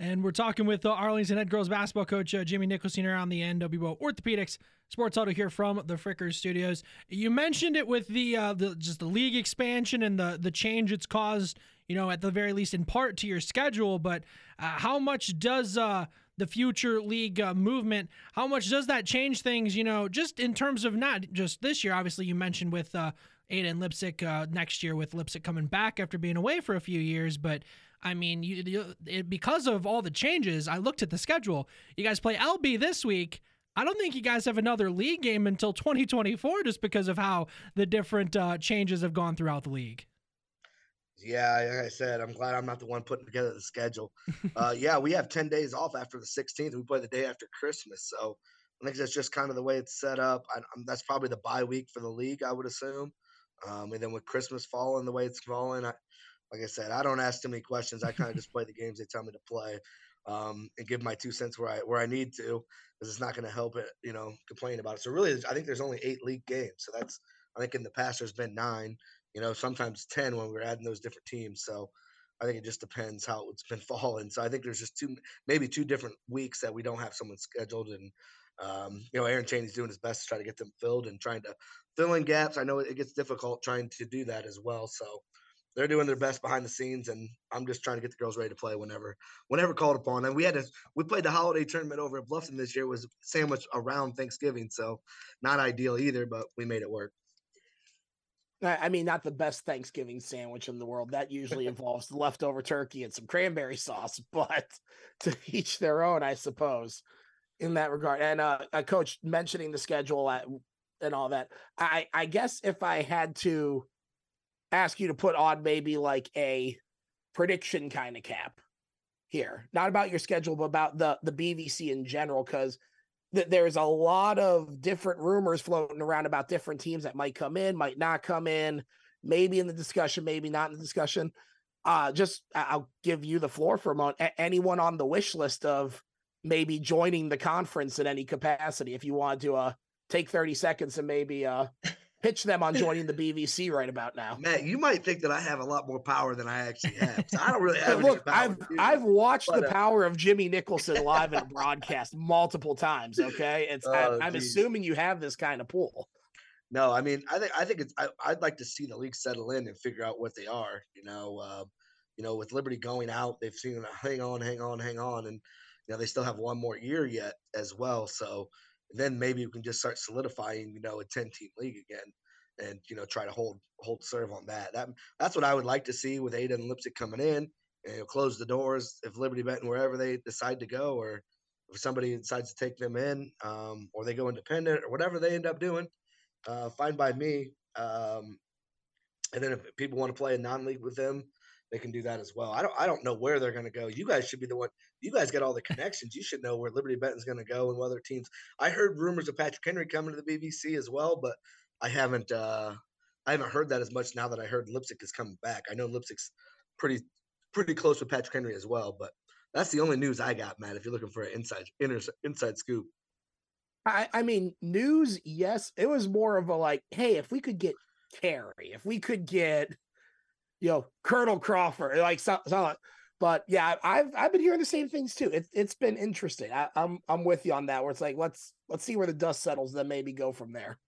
And we're talking with the Arlington head girls basketball coach uh, Jimmy Nicholson on the NWO Orthopedics Sports Huddle here from the Frickers Studios. You mentioned it with the uh, the just the league expansion and the the change it's caused. You know, at the very least, in part to your schedule. But uh, how much does uh, the future league uh, movement? How much does that change things? You know, just in terms of not just this year. Obviously, you mentioned with uh, Leipsic uh, next year, with Leipsic coming back after being away for a few years, but. I mean, you, you it, because of all the changes, I looked at the schedule. You guys play LB this week. I don't think you guys have another league game until 2024 just because of how the different uh, changes have gone throughout the league. Yeah, like I said, I'm glad I'm not the one putting together the schedule. Uh, yeah, we have 10 days off after the 16th. We play the day after Christmas. So I think that's just kind of the way it's set up. I, that's probably the bye week for the league, I would assume. Um, and then with Christmas falling the way it's falling, I, like I said, I don't ask too many questions. I kind of just play the games they tell me to play um, and give my two cents where I where I need to because it's not going to help it, you know, complain about it. So really, I think there's only eight league games. So that's I think in the past there's been nine, you know, sometimes ten when we're adding those different teams. So I think it just depends how it's been falling. So I think there's just two, maybe two different weeks that we don't have someone scheduled, and um, you know, Aaron Cheney's doing his best to try to get them filled and trying to fill in gaps. I know it gets difficult trying to do that as well. So they're doing their best behind the scenes, and I'm just trying to get the girls ready to play whenever whenever called upon. And we had to we played the holiday tournament over at Bluffton this year. It was sandwiched around Thanksgiving, so not ideal either, but we made it work. I mean, not the best Thanksgiving sandwich in the world. That usually involves leftover turkey and some cranberry sauce, but to each their own, I suppose, in that regard. And uh, a coach mentioning the schedule at, and all that. I I guess if I had to ask you to put on maybe like a prediction kind of cap here, not about your schedule, but about the the BVC in general, because th- there's a lot of different rumors floating around about different teams that might come in, might not come in, maybe in the discussion, maybe not in the discussion. Uh, just I'll give you the floor for a moment. A- anyone on the wish list of maybe joining the conference in any capacity, if you want to uh, take 30 seconds and maybe uh, pitch them on joining the BVC right about now. Matt, you might think that I have a lot more power than I actually have. So I don't really have. Look, I've I've watched but, the uh, power of Jimmy Nicholson live in a broadcast multiple times. Okay, it's oh, I, am assuming you have this kind of pool. No, I mean, I think I think it's. I, would like to see the league settle in and figure out what they are. You know, uh, you know, with Liberty going out, they've seen hang on, hang on, hang on, and you know they still have one more year yet as well. So then maybe we can just start solidifying, you know, a 10 team league again and, you know, try to hold, hold serve on that. That That's what I would like to see with Ada and Leipsic coming in and close the doors if Liberty Benton, wherever they decide to go, or if somebody decides to take them in um, or they go independent or whatever they end up doing, uh, fine by me. Um, and then if people want to play a non league with them, they can do that as well. I don't I don't know where they're going to go. You guys should be the one. You guys got all the connections. You should know where Liberty Benton's going to go and other teams. I heard rumors of Patrick Henry coming to the BVC as well, but I haven't uh I haven't heard that as much now that I heard Leipsic is coming back. I know Leipsic's pretty pretty close with Patrick Henry as well, but that's the only news I got, Matt. If you're looking for an inside inner, inside scoop. I, I mean, news, yes. It was more of a like, hey, if we could get Carey, if we could get, you know, Colonel Crawford, like something. But yeah, I've I've been hearing the same things too. It, it's been interesting. I, I'm I'm with you on that. Where it's like let's let's see where the dust settles, then maybe go from there.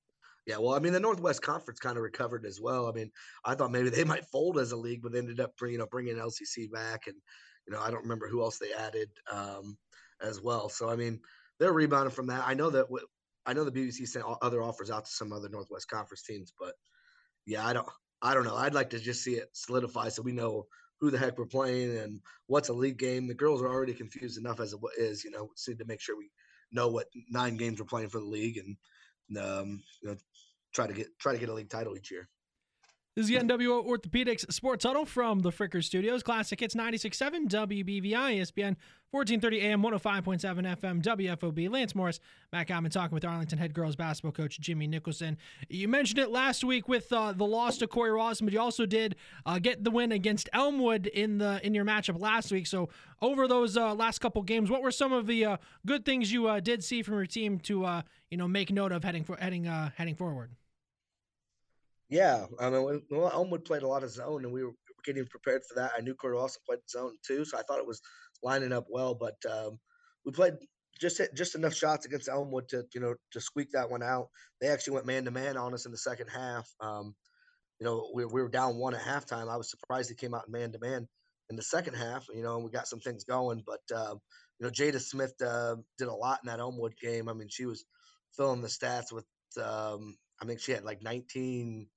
Yeah, well, I mean, the Northwest Conference kind of recovered as well. I mean, I thought maybe they might fold as a league, but they ended up, bringing, you know, bringing LCC back, and you know, I don't remember who else they added um, as well. So, I mean, they're rebounding from that. I know that I know the BVC sent other offers out to some other Northwest Conference teams, but yeah, I don't, I don't know. I'd like to just see it solidify so we know who the heck we're playing and what's a league game. The girls are already confused enough as it is, you know. Need to make sure we know what nine games we're playing for the league and um, you know, try to get try to get a league title each year. This is the NWO Orthopedics Sports Huddle from the Fricker Studios. Classic Hits 96.7 WBVI, ESPN 1430 AM, 105.7 FM, WFOB. Lance Morris back out and talking with Arlington head girls basketball coach Jimmy Nicholson. You mentioned it last week with uh, the loss to Cory Rawson, but you also did uh, get the win against Elmwood in the in your matchup last week. So over those uh, last couple games, what were some of the uh, good things you uh, did see from your team to uh, you know make note of heading for, heading heading forward? Yeah, I mean, well, Elmwood played a lot of zone, and we were getting prepared for that. I knew Cory also played zone too, so I thought it was lining up well. But um, we played just hit just enough shots against Elmwood to you know to squeak that one out. They actually went man to man on us in the second half. Um, you know, we, we were down one at halftime. I was surprised they came out man to man in the second half. You know, we got some things going, but uh, you know, Jada Smith uh, did a lot in that Elmwood game. I mean, she was filling the stats with. Um, I think she had like 19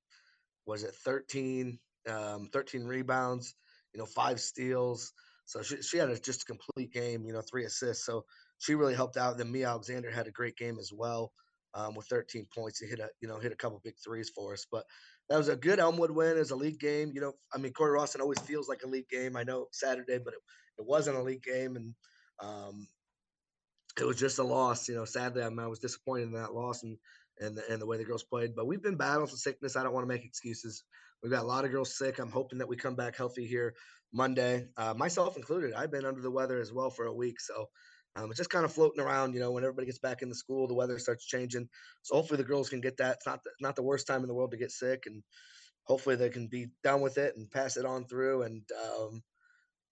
was it 13, um, 13 rebounds, you know, five steals. So she, she had a, just a complete game, you know, three assists. So she really helped out. Then Mia Alexander had a great game as well um, with 13 points. He hit a, you know, hit a couple big threes for us. But that was a good Elmwood win as a league game. You know, I mean, Cory Rawson always feels like a league game. I know Saturday, but it, it wasn't a league game. And um, it was just a loss. You know, sadly, I, mean, I was disappointed in that loss. And and the, and the way the girls played. But we've been battling some sickness. I don't want to make excuses. We've got a lot of girls sick. I'm hoping that we come back healthy here Monday, uh, myself included. I've been under the weather as well for a week, so um, it's just kind of floating around. You know, when everybody gets back in the school, the weather starts changing. So hopefully the girls can get that. It's not the, not the worst time in the world to get sick, and hopefully they can be done with it and pass it on through and um,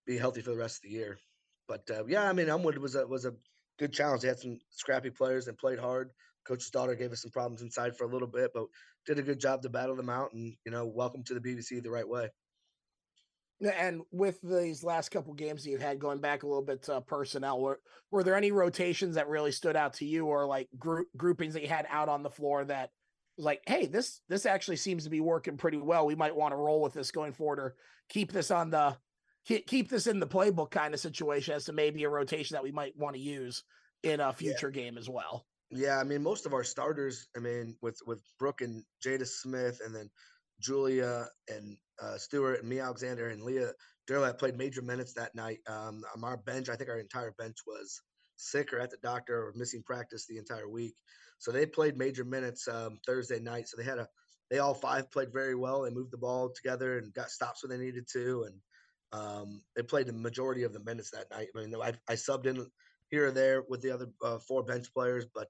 be healthy for the rest of the year. But uh, yeah, I mean, Elmwood was a was a good challenge. They had some scrappy players and played hard. Coach's daughter gave us some problems inside for a little bit, but did a good job to battle them out. And you know, welcome to the BVC the right way. And with these last couple games that you've had, going back a little bit to personnel, were were there any rotations that really stood out to you, or like group groupings that you had out on the floor that was like, hey, this this actually seems to be working pretty well. We might want to roll with this going forward, or keep this on the keep, this in the playbook kind of situation as to maybe a rotation that we might want to use in a future yeah. game as well. Yeah, I mean, most of our starters, I mean, with with Brooke and Jada Smith, and then Julia and uh, Stewart and Mia, Alexander and Leah Durlap played major minutes that night. Um, on our bench, I think our entire bench was sick or at the doctor or missing practice the entire week. So they played major minutes um, Thursday night. So they had a, they all five played very well. They moved the ball together and got stops when they needed to, and um, they played the majority of the minutes that night. I mean, I, I subbed in here or there with the other uh, four bench players, but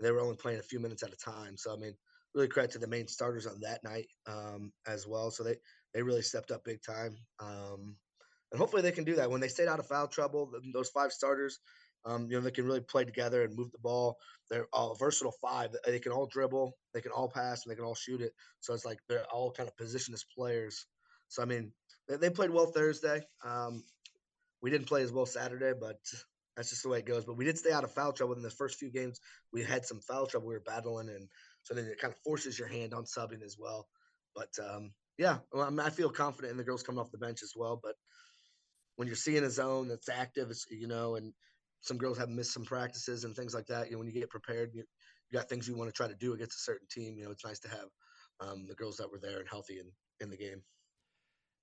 they were only playing a few minutes at a time. So I mean, really credit to the main starters on that night um, as well. So they they really stepped up big time, um, and hopefully they can do that when they stayed out of foul trouble. Those five starters, um, you know, they can really play together and move the ball. They're all versatile five. They can all dribble, they can all pass, and they can all shoot it. So it's like they're all kind of position as players. So I mean, they, they played well Thursday. Um, we didn't play as well Saturday, but that's just the way it goes. But we did stay out of foul trouble in the first few games. We had some foul trouble we were battling, and so then it kind of forces your hand on subbing as well. But um, yeah, well, I, mean, I feel confident in the girls coming off the bench as well. But when you're seeing a zone that's active, it's, you know, and some girls have missed some practices and things like that. You know, when you get prepared, you, you got things you want to try to do against a certain team. You know, it's nice to have um, the girls that were there and healthy in, in the game.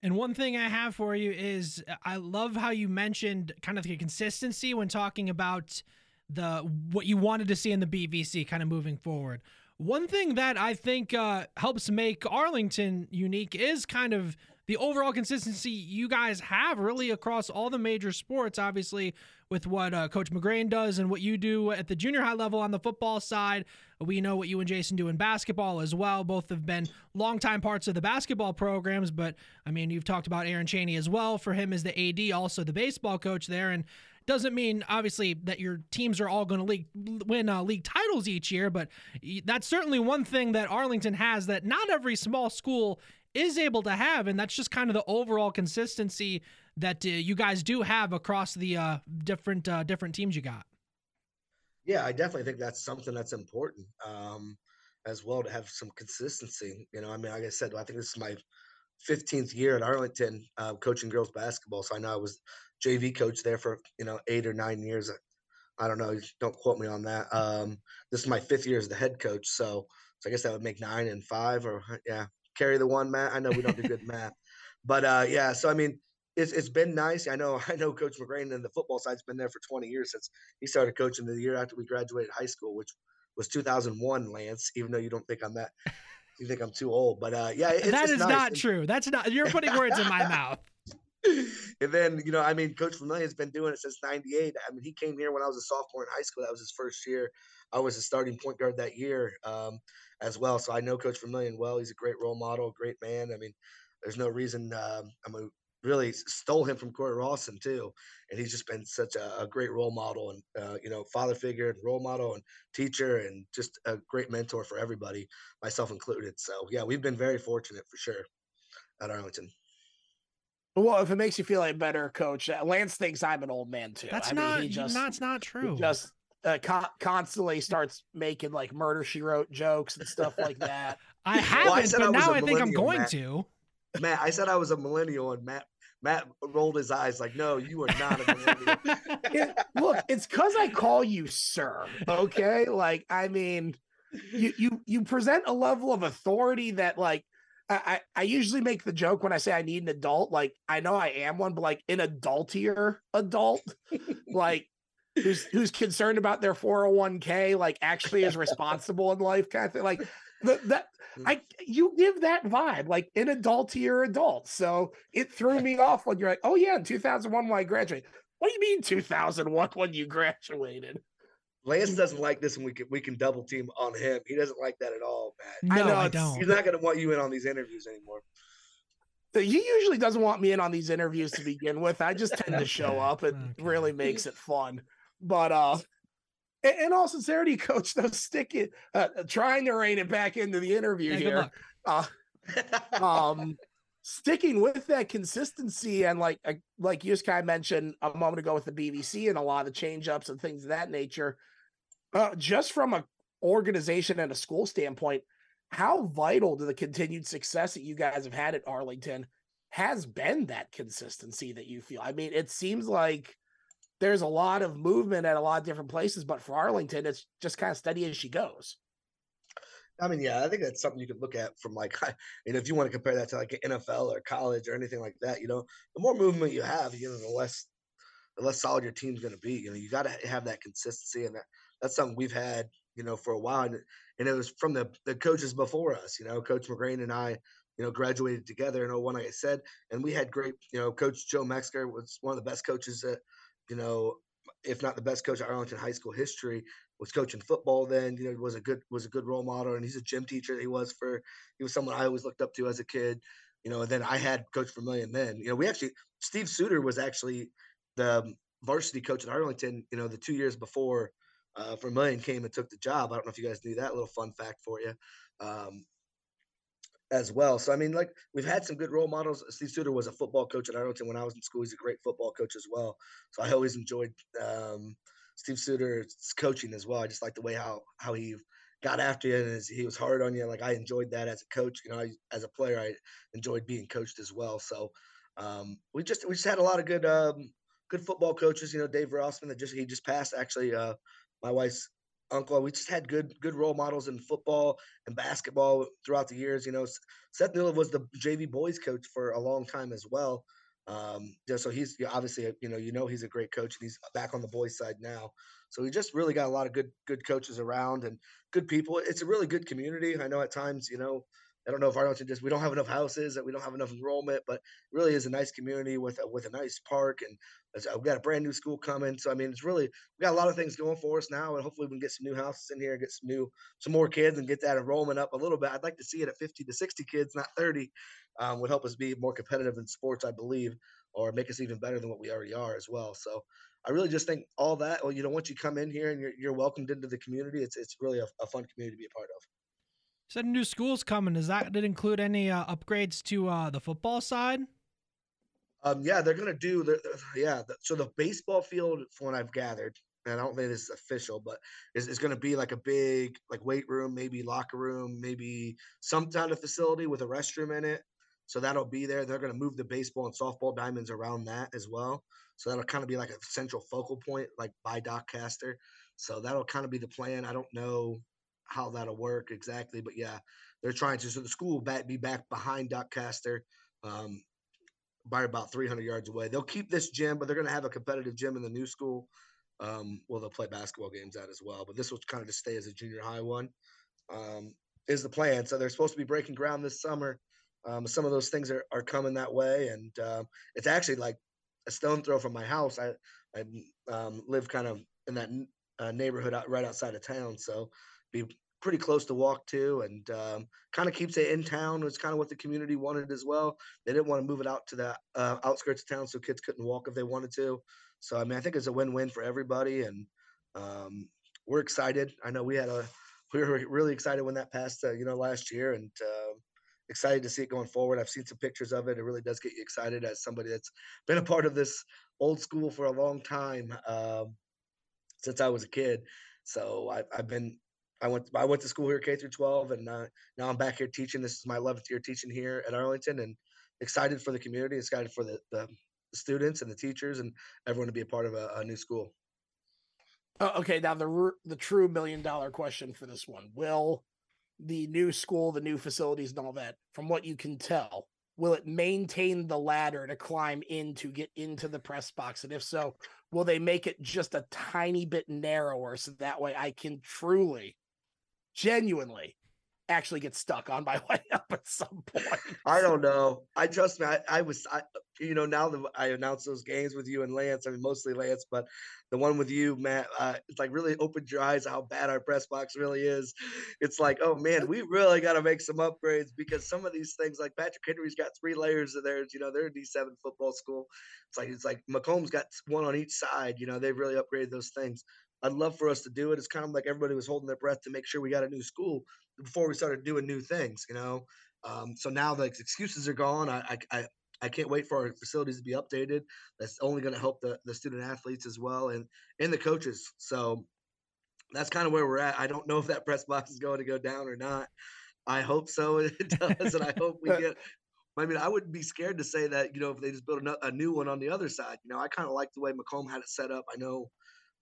And one thing I have for you is I love how you mentioned kind of the consistency when talking about the what you wanted to see in the BVC kind of moving forward. One thing that I think uh, helps make Arlington unique is kind of the overall consistency you guys have really across all the major sports. Obviously, with what uh, Coach McGrain does and what you do at the junior high level on the football side, we know what you and Jason do in basketball as well. Both have been longtime parts of the basketball programs, but I mean, you've talked about Aaron Cheney as well. For him as the AD, also the baseball coach there, and doesn't mean obviously that your teams are all going to win uh, league titles each year, but that's certainly one thing that Arlington has that not every small school is able to have, and that's just kind of the overall consistency that uh, you guys do have across the uh, different uh, different teams you got. Yeah, I definitely think that's something that's important um, as well to have some consistency. You know, I mean, like I said, I think this is my 15th year at Arlington uh, coaching girls basketball, so I know I was JV coach there for you know eight or nine years. I don't know. Don't quote me on that. Um, this is my fifth year as the head coach, so so I guess that would make nine and five, or yeah, carry the one, Matt. I know we don't do good math, but uh, yeah. So I mean, it's it's been nice. I know I know Coach McGrain and the football side's been there for 20 years since he started coaching the year after we graduated high school, which was 2001. Lance, even though you don't think I'm that, you think I'm too old, but uh, yeah, it's, that it's is nice. not true. That's not. You're putting words in my mouth. and then you know, I mean, Coach Vermillion's been doing it since '98. I mean, he came here when I was a sophomore in high school. That was his first year. I was a starting point guard that year. Um, as well. So I know Coach Vermillion well. He's a great role model, great man. I mean, there's no reason um, I'm a, really stole him from Cory Rawson too, and he's just been such a, a great role model and uh, you know father figure and role model and teacher and just a great mentor for everybody, myself included. So yeah, we've been very fortunate for sure at Arlington. Well, if it makes you feel like better, Coach, uh, Lance thinks I'm an old man too. That's I not. Mean, just, that's not true. Just uh, con- constantly starts making like murder she wrote jokes and stuff like that. I haven't, well, I but I now I think I'm going Matt. to. Matt, I said I was a millennial, and Matt Matt rolled his eyes like, "No, you are not a millennial." it, look, it's because I call you sir. Okay, like I mean, you you you present a level of authority that like I, I usually make the joke when I say I need an adult. Like I know I am one, but like an adultier adult. like who's who's concerned about their 401k, like actually is responsible in life, kind of thing. Like the, that mm. I you give that vibe, like an adult to your adult. So it threw me off when you're like, oh yeah, in 2001 when I graduated. What do you mean 2001 when you graduated? Lance doesn't like this, and we can we can double team on him. He doesn't like that at all, man. No, I, know, I don't. He's not going to want you in on these interviews anymore. He usually doesn't want me in on these interviews to begin with. I just tend to show up. It okay. really makes it fun. But uh in all sincerity, coach, though sticking uh, trying to rein it back into the interview here. Uh, um sticking with that consistency and like uh, like you just kind of mentioned a moment ago with the BVC and a lot of change ups and things of that nature. Uh, just from a organization and a school standpoint, how vital to the continued success that you guys have had at Arlington has been that consistency that you feel? I mean, it seems like there's a lot of movement at a lot of different places, but for Arlington, it's just kind of steady as she goes. I mean, yeah, I think that's something you could look at from like, you know, if you want to compare that to like NFL or college or anything like that, you know, the more movement you have, you know, the less, the less solid your team's going to be. You know, you got to have that consistency, and that that's something we've had, you know, for a while, and, and it was from the the coaches before us. You know, Coach McGrain and I, you know, graduated together in 01, like I said, and we had great, you know, Coach Joe Metzger was one of the best coaches that you know, if not the best coach at Arlington high school history, was coaching football then, you know, was a good was a good role model and he's a gym teacher he was for he was someone I always looked up to as a kid. You know, and then I had Coach Vermillion then. You know, we actually Steve Suter was actually the varsity coach at Arlington, you know, the two years before uh, Vermillion came and took the job. I don't know if you guys knew that little fun fact for you. Um, as well. So I mean, like we've had some good role models. Steve Suter was a football coach at Arlington when I was in school. He's a great football coach as well. So I always enjoyed um, Steve Suter's coaching as well. I just like the way how how he got after you and he was hard on you. Like I enjoyed that as a coach. You know, I, as a player, I enjoyed being coached as well. So um, we just we just had a lot of good um, good football coaches. You know, Dave Rossman that just he just passed actually. Uh, my wife's uncle. We just had good good role models in football and basketball throughout the years. You know, Seth Newland was the JV boys coach for a long time as well. Um, so he's obviously, you know, you know, he's a great coach and he's back on the boys side now. So we just really got a lot of good, good coaches around and good people. It's a really good community. I know at times, you know, I don't know if Arlington just we don't have enough houses and we don't have enough enrollment, but really is a nice community with a, with a nice park and we've got a brand new school coming. So I mean, it's really we got a lot of things going for us now, and hopefully we can get some new houses in here, and get some new some more kids, and get that enrollment up a little bit. I'd like to see it at 50 to 60 kids, not 30. Um, would help us be more competitive in sports, I believe, or make us even better than what we already are as well. So I really just think all that. Well, you know, once you come in here and you're, you're welcomed into the community, it's it's really a, a fun community to be a part of. Said new schools coming. Does that did include any uh, upgrades to uh, the football side? Um, yeah, they're gonna do. The, yeah, the, so the baseball field, from what I've gathered, and I don't think this is official, but is going to be like a big like weight room, maybe locker room, maybe some kind of facility with a restroom in it. So that'll be there. They're to move the baseball and softball diamonds around that as well. So that'll kind of be like a central focal point, like by Doc Caster. So that'll kind of be the plan. I don't know how that'll work exactly, but yeah, they're trying to. So the school will back, be back behind Doc Caster um, by about 300 yards away. They'll keep this gym, but they're going to have a competitive gym in the new school. Um, well, they'll play basketball games at as well, but this will kind of just stay as a junior high one. Um, is the plan. So they're supposed to be breaking ground this summer um, some of those things are, are coming that way, and uh, it's actually like a stone throw from my house. I I um, live kind of in that uh, neighborhood out, right outside of town, so be pretty close to walk to, and um, kind of keeps it in town. It's kind of what the community wanted as well. They didn't want to move it out to the uh, outskirts of town, so kids couldn't walk if they wanted to. So I mean, I think it's a win-win for everybody, and um, we're excited. I know we had a we were really excited when that passed, uh, you know, last year, and uh, excited to see it going forward. I've seen some pictures of it. It really does get you excited as somebody that's been a part of this old school for a long time um, since I was a kid. So I, have been I went I went to school here K through 12, and uh, now I'm back here teaching. This is my 11th year teaching here at Arlington, and excited for the community, excited for the, the students and the teachers and everyone to be a part of a, a new school. Oh, okay, now the the true million dollar question for this one: Will the new school, the new facilities, and all that, from what you can tell, will it maintain the ladder to climb in to get into the press box? And if so, will they make it just a tiny bit narrower so that way I can truly, genuinely actually get stuck on my way up at some point. I don't know. I trust me. I, I was, I, you know, now that I announced those games with you and Lance, I mean, mostly Lance, but the one with you, Matt, uh, it's like really opened your eyes how bad our press box really is. It's like, oh man, we really got to make some upgrades because some of these things, like Patrick Henry's got three layers of theirs. You know, they're a D7 football school. It's like it's like McComb's got one on each side. You know, they've really upgraded those things. I'd love for us to do it. It's kind of like everybody was holding their breath to make sure we got a new school before we started doing new things, you know. Um, so now the excuses are gone. I, I, I can't wait for our facilities to be updated. That's only going to help the, the student athletes as well and and the coaches. So that's kind of where we're at. I don't know if that press box is going to go down or not. I hope so. It does, and I hope we get. I mean, I wouldn't be scared to say that. You know, if they just build a, a new one on the other side. You know, I kind of like the way McComb had it set up. I know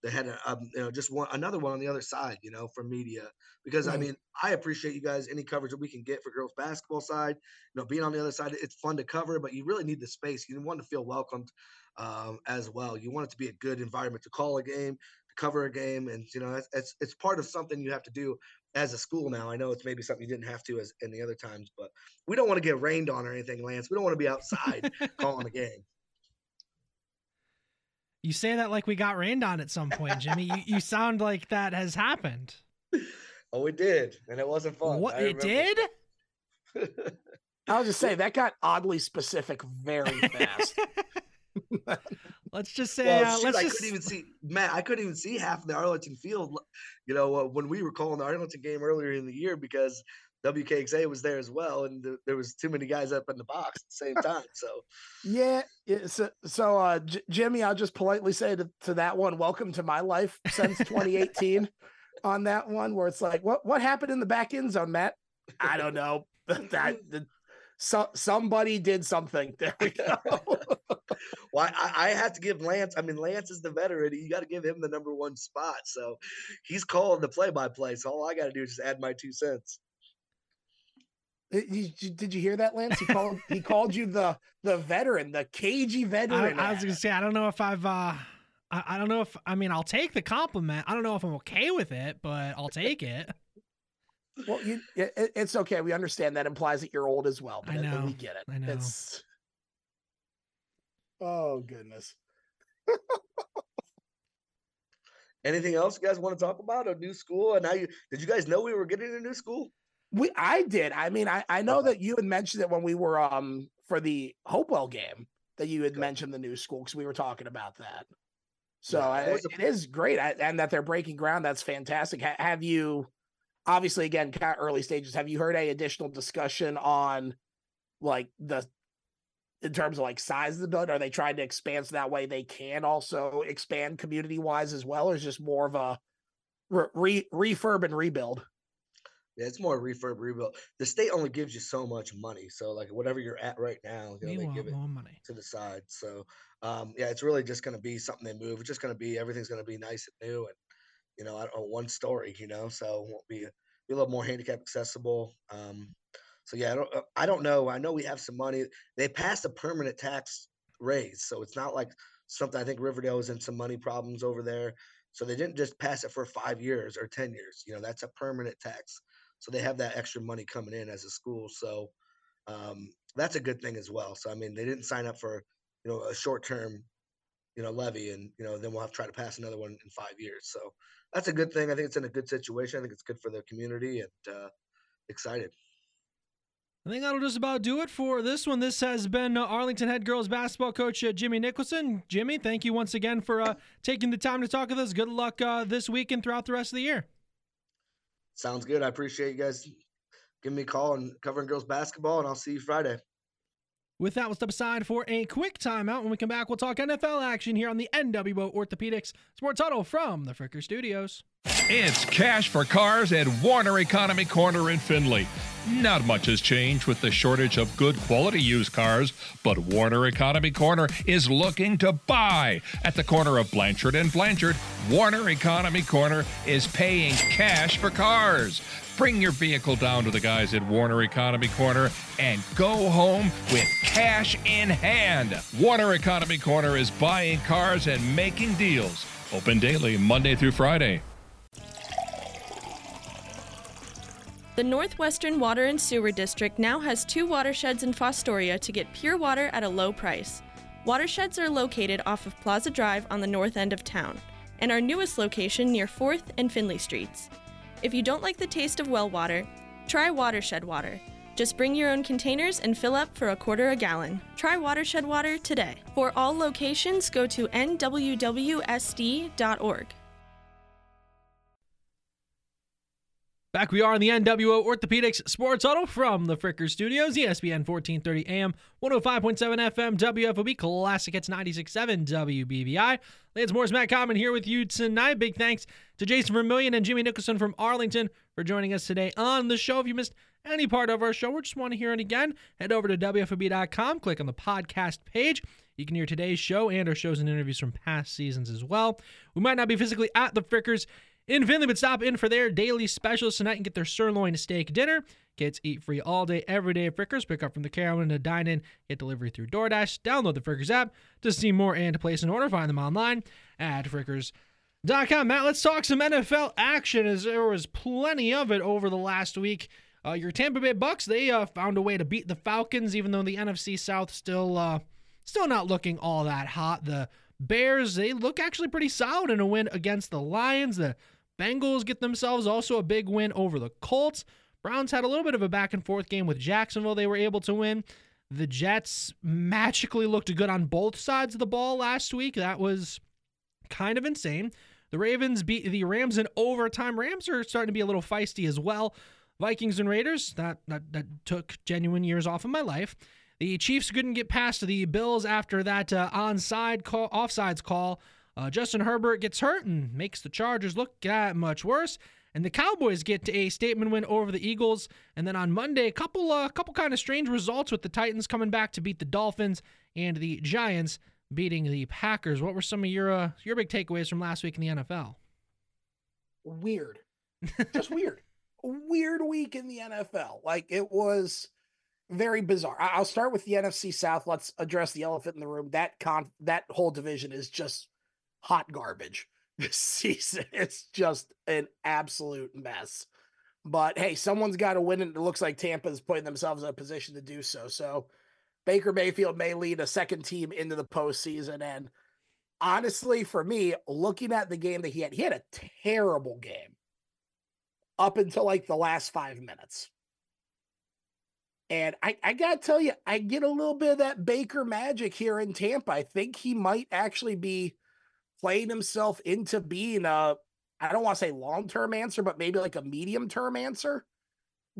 they had a, um, you know just one another one on the other side you know for media because mm-hmm. i mean i appreciate you guys any coverage that we can get for girls basketball side you know being on the other side it's fun to cover but you really need the space you want to feel welcomed um, as well you want it to be a good environment to call a game to cover a game and you know it's, it's, it's part of something you have to do as a school now i know it's maybe something you didn't have to as in the other times but we don't want to get rained on or anything lance we don't want to be outside calling a game you say that like we got rained on at some point, Jimmy. you, you sound like that has happened. Oh, it did, and it wasn't fun. What it did? I'll just say that got oddly specific very fast. let's just say, well, uh, let's I just... couldn't even see Matt. I couldn't even see half of the Arlington field. You know, uh, when we were calling the Arlington game earlier in the year because WKXA was there as well, and th- there was too many guys up in the box at the same time. So, yeah, so so uh, J- Jimmy, I'll just politely say to, to that one, welcome to my life since 2018. on that one, where it's like, what what happened in the back end zone, Matt? I don't know. that the, so, somebody did something. There we go. well, I, I have to give Lance. I mean, Lance is the veteran. You got to give him the number one spot. So he's calling the play-by-play. So all I got to do is just add my two cents. Did you, did you hear that, Lance? He called he called you the the veteran, the cagey veteran. I, I was gonna say I don't know if I've uh I, I don't know if I mean I'll take the compliment. I don't know if I'm okay with it, but I'll take it. Well, you, it, it's okay. We understand that implies that you're old as well. But I know. We get it. I know. It's... Oh goodness. Anything else you guys want to talk about? A new school? And now you did you guys know we were getting a new school? We I did. I mean, I I know okay. that you had mentioned it when we were um for the Hopewell game that you had okay. mentioned the new school because we were talking about that. So yeah, I, it, a- it is great, I, and that they're breaking ground. That's fantastic. Ha- have you, obviously, again, kind of early stages. Have you heard any additional discussion on, like the, in terms of like size of the building? Are they trying to expand so that way they can also expand community wise as well, or is just more of a re- refurb and rebuild? Yeah, it's more refurb rebuild. The state only gives you so much money, so like whatever you're at right now, you know, they give it money. to the side. So um, yeah, it's really just going to be something they move. It's just going to be everything's going to be nice and new, and you know, I don't know, one story, you know, so it won't be, be a little more handicap accessible. Um, so yeah, I don't, uh, I don't know. I know we have some money. They passed a permanent tax raise, so it's not like something. I think Riverdale is in some money problems over there, so they didn't just pass it for five years or ten years. You know, that's a permanent tax so they have that extra money coming in as a school. So um, that's a good thing as well. So I mean, they didn't sign up for you know a short term you know levy, and you know then we'll have to try to pass another one in five years. So that's a good thing. I think it's in a good situation. I think it's good for the community and uh, excited. I think that'll just about do it for this one. This has been Arlington head girls basketball coach uh, Jimmy Nicholson. Jimmy, thank you once again for uh, taking the time to talk with us. Good luck uh, this week and throughout the rest of the year. Sounds good. I appreciate you guys giving me a call and covering girls basketball, and I'll see you Friday. With that, we'll step aside for a quick timeout. When we come back, we'll talk NFL action here on the NWO Orthopedics Sports Huddle from the Fricker Studios. It's cash for cars at Warner Economy Corner in Findlay. Not much has changed with the shortage of good quality used cars, but Warner Economy Corner is looking to buy. At the corner of Blanchard and Blanchard, Warner Economy Corner is paying cash for cars. Bring your vehicle down to the guys at Warner Economy Corner and go home with cash in hand. Warner Economy Corner is buying cars and making deals. Open daily, Monday through Friday. The Northwestern Water and Sewer District now has two watersheds in Fostoria to get pure water at a low price. Watersheds are located off of Plaza Drive on the north end of town, and our newest location near 4th and Findlay Streets. If you don't like the taste of well water, try Watershed Water. Just bring your own containers and fill up for a quarter a gallon. Try Watershed Water today. For all locations, go to nwwsd.org. Back we are on the NWO Orthopedics Sports Huddle from the Fricker Studios, ESPN 1430 AM, 105.7 FM, WFOB, Classic Hits 96.7 WBVI. Lance Morris, Matt Common here with you tonight. Big thanks to Jason Vermillion and Jimmy Nicholson from Arlington for joining us today on the show. If you missed any part of our show or just want to hear it again, head over to WFOB.com, click on the podcast page. You can hear today's show and our shows and interviews from past seasons as well. We might not be physically at the Frickers in Findlay, but stop in for their daily specials tonight and get their sirloin steak dinner. Kids eat free all day, every day at Frickers. Pick up from the Carolyn to dine in, get delivery through DoorDash. Download the Frickers app to see more and to place an order. Find them online at Frickers.com. Matt, let's talk some NFL action as there was plenty of it over the last week. Uh, your Tampa Bay Bucks, they uh, found a way to beat the Falcons, even though the NFC South still uh, still not looking all that hot. The Bears, they look actually pretty solid in a win against the Lions. The Bengals get themselves also a big win over the Colts. Browns had a little bit of a back and forth game with Jacksonville. They were able to win. The Jets magically looked good on both sides of the ball last week. That was kind of insane. The Ravens beat the Rams in overtime. Rams are starting to be a little feisty as well. Vikings and Raiders, that, that, that took genuine years off of my life. The Chiefs couldn't get past the Bills after that uh, onside call, offsides call uh, Justin Herbert gets hurt and makes the Chargers look that much worse. And the Cowboys get a statement win over the Eagles. And then on Monday, a couple, uh, couple kind of strange results with the Titans coming back to beat the Dolphins and the Giants. beating the Packers. What were some of your uh, your big takeaways from last week in the NFL? Weird, just weird, weird week in the NFL. Like it was very bizarre. I'll start with the NFC South. Let's address the elephant in the room. That con that whole division is just hot garbage this season. It's just an absolute mess. But hey, someone's got to win, and it looks like Tampa is putting themselves in a position to do so. So Baker Mayfield may lead a second team into the postseason. And honestly, for me, looking at the game that he had, he had a terrible game up until like the last five minutes. And I, I got to tell you, I get a little bit of that Baker magic here in Tampa. I think he might actually be playing himself into being a, I don't want to say long term answer, but maybe like a medium term answer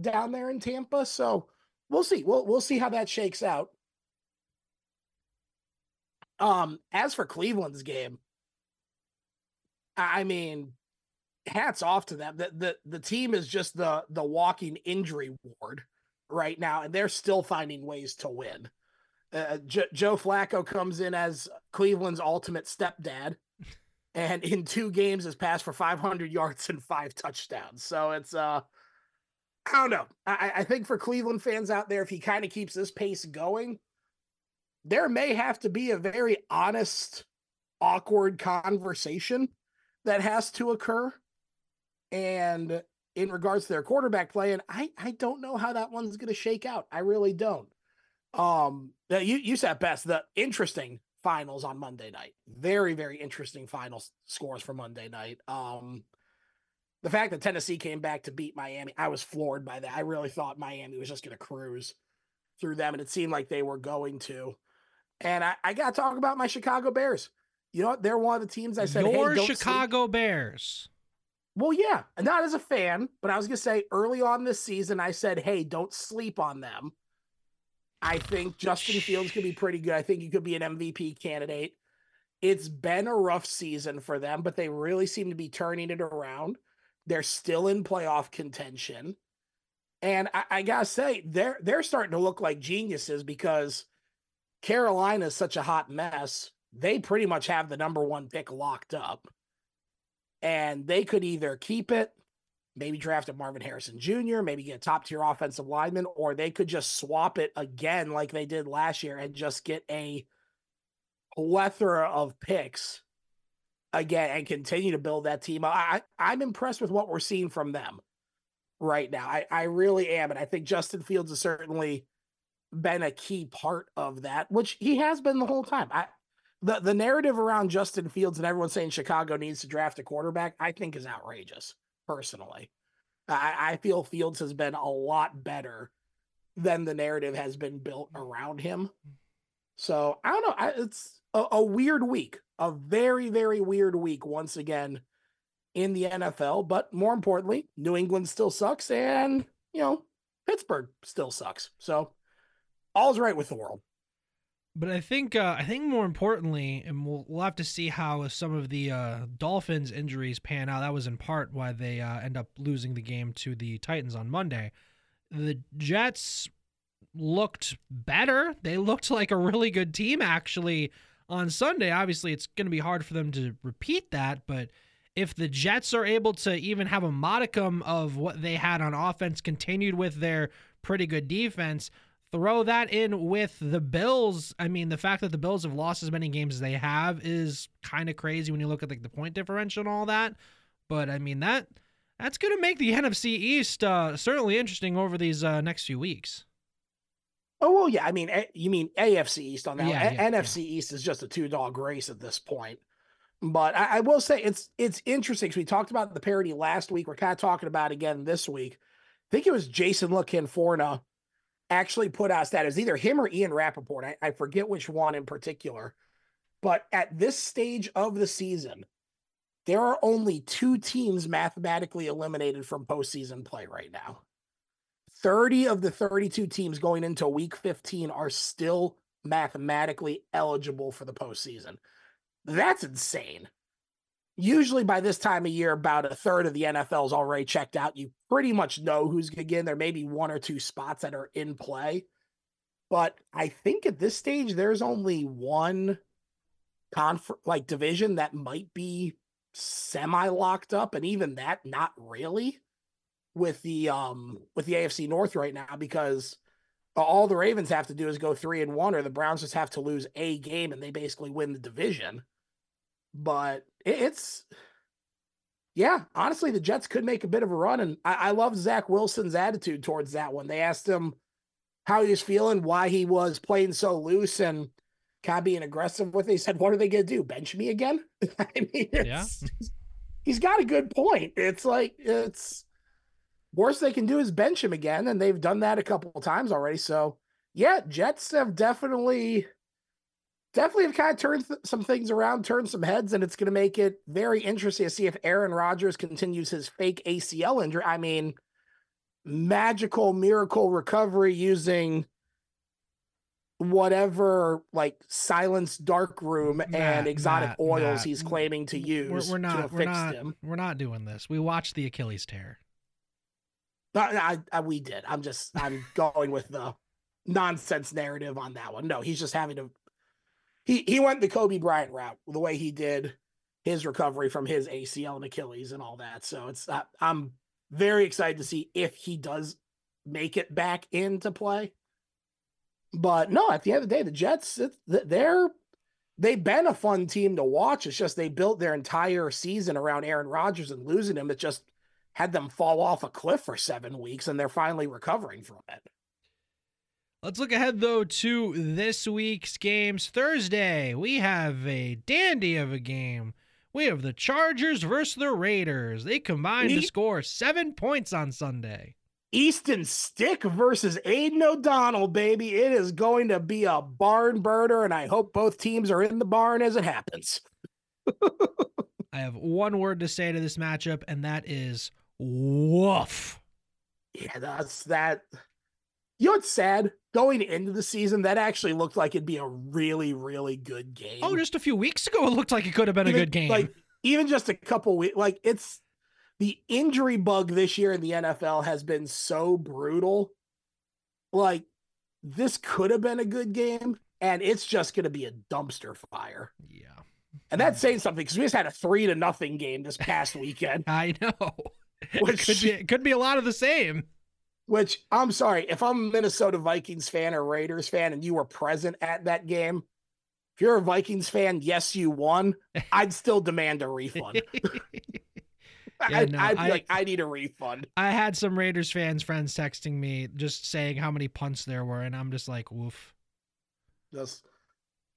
down there in Tampa. So we'll see. We'll we'll see how that shakes out. Um, as for Cleveland's game, I mean, hats off to them. The the the team is just the the walking injury ward right now, and they're still finding ways to win. Uh, J- Joe Flacco comes in as Cleveland's ultimate stepdad, and in two games has passed for 500 yards and five touchdowns. So it's uh, I don't know. I, I think for Cleveland fans out there, if he kind of keeps this pace going, there may have to be a very honest, awkward conversation that has to occur. And in regards to their quarterback play, and I I don't know how that one's going to shake out. I really don't. Um, you you said best. The interesting finals on Monday night. Very very interesting final scores for Monday night. Um, the fact that Tennessee came back to beat Miami, I was floored by that. I really thought Miami was just going to cruise through them, and it seemed like they were going to. And I, I got to talk about my Chicago Bears. You know what? They're one of the teams I said, Your hey, Chicago sleep. Bears. Well, yeah, not as a fan, but I was gonna say early on this season, I said, "Hey, don't sleep on them." I think Justin Fields could be pretty good. I think he could be an MVP candidate. It's been a rough season for them, but they really seem to be turning it around. They're still in playoff contention, and I, I gotta say, they're they're starting to look like geniuses because Carolina is such a hot mess. They pretty much have the number one pick locked up and they could either keep it, maybe draft a Marvin Harrison Jr., maybe get a top tier offensive lineman, or they could just swap it again like they did last year and just get a plethora of picks again and continue to build that team. I, I'm impressed with what we're seeing from them right now. I, I really am. And I think Justin Fields has certainly been a key part of that, which he has been the whole time. I, the the narrative around Justin Fields and everyone saying Chicago needs to draft a quarterback, I think is outrageous. Personally, I, I feel Fields has been a lot better than the narrative has been built around him. So I don't know. I, it's a, a weird week, a very very weird week once again in the NFL. But more importantly, New England still sucks, and you know Pittsburgh still sucks. So all's right with the world. But I think uh, I think more importantly, and we'll we'll have to see how some of the uh, Dolphins injuries pan out. That was in part why they uh, end up losing the game to the Titans on Monday. The Jets looked better. They looked like a really good team actually on Sunday. Obviously, it's going to be hard for them to repeat that, but if the Jets are able to even have a modicum of what they had on offense continued with their pretty good defense, throw that in with the Bills. I mean, the fact that the Bills have lost as many games as they have is kind of crazy when you look at like the point differential and all that. But I mean that that's going to make the NFC East uh, certainly interesting over these uh, next few weeks. Oh well, yeah. I mean, you mean AFC East on that? Yeah, yeah, NFC yeah. East is just a two dog race at this point. But I, I will say it's it's interesting because we talked about the parity last week. We're kind of talking about again this week. I think it was Jason La Canfora actually put out that either him or Ian Rapoport. I, I forget which one in particular. But at this stage of the season, there are only two teams mathematically eliminated from postseason play right now. 30 of the 32 teams going into week 15 are still mathematically eligible for the postseason. That's insane usually by this time of year, about a third of the NFL is already checked out. You pretty much know who's going to get in. There may be one or two spots that are in play. But I think at this stage, there's only one conf like division that might be semi locked up, and even that not really with the um with the AFC North right now because all the Ravens have to do is go three and one, or the Browns just have to lose a game and they basically win the division. But it's yeah, honestly, the Jets could make a bit of a run, and I, I love Zach Wilson's attitude towards that one. They asked him how he was feeling, why he was playing so loose, and kind of being aggressive with it. He said, "What are they going to do? Bench me again?" I mean, yeah, he's got a good point. It's like it's worst they can do is bench him again, and they've done that a couple of times already. So yeah, Jets have definitely definitely have kind of turned th- some things around, turned some heads, and it's going to make it very interesting to see if Aaron Rodgers continues his fake ACL injury. I mean, magical miracle recovery using whatever like silence dark room Matt, and exotic Matt, oils Matt. he's claiming to use we're, we're not we're not him. we're not doing this we watched the achilles tear uh, I, I, we did i'm just i'm going with the nonsense narrative on that one no he's just having to he he went the Kobe Bryant route the way he did his recovery from his ACL and Achilles and all that. So it's uh, I'm very excited to see if he does make it back into play. But no, at the end of the day, the Jets they're they've been a fun team to watch. It's just they built their entire season around Aaron Rodgers and losing him. It just had them fall off a cliff for seven weeks, and they're finally recovering from it. Let's look ahead, though, to this week's games. Thursday, we have a dandy of a game. We have the Chargers versus the Raiders. They combined to score seven points on Sunday. Easton Stick versus Aidan O'Connell, baby. It is going to be a barn burner, and I hope both teams are in the barn as it happens. I have one word to say to this matchup, and that is woof. Yeah, that's that. You know what's sad? Going into the season, that actually looked like it'd be a really, really good game. Oh, just a few weeks ago, it looked like it could have been even, a good game. Like even just a couple weeks, like it's the injury bug this year in the NFL has been so brutal. Like this could have been a good game, and it's just going to be a dumpster fire. Yeah, and that's saying something because we just had a three to nothing game this past weekend. I know. Which it could be, it could be a lot of the same. Which I'm sorry, if I'm a Minnesota Vikings fan or Raiders fan and you were present at that game, if you're a Vikings fan, yes, you won. I'd still demand a refund. yeah, I'd, no, I'd be I, like, I need a refund. I had some Raiders fans friends texting me just saying how many punts there were, and I'm just like, woof. That's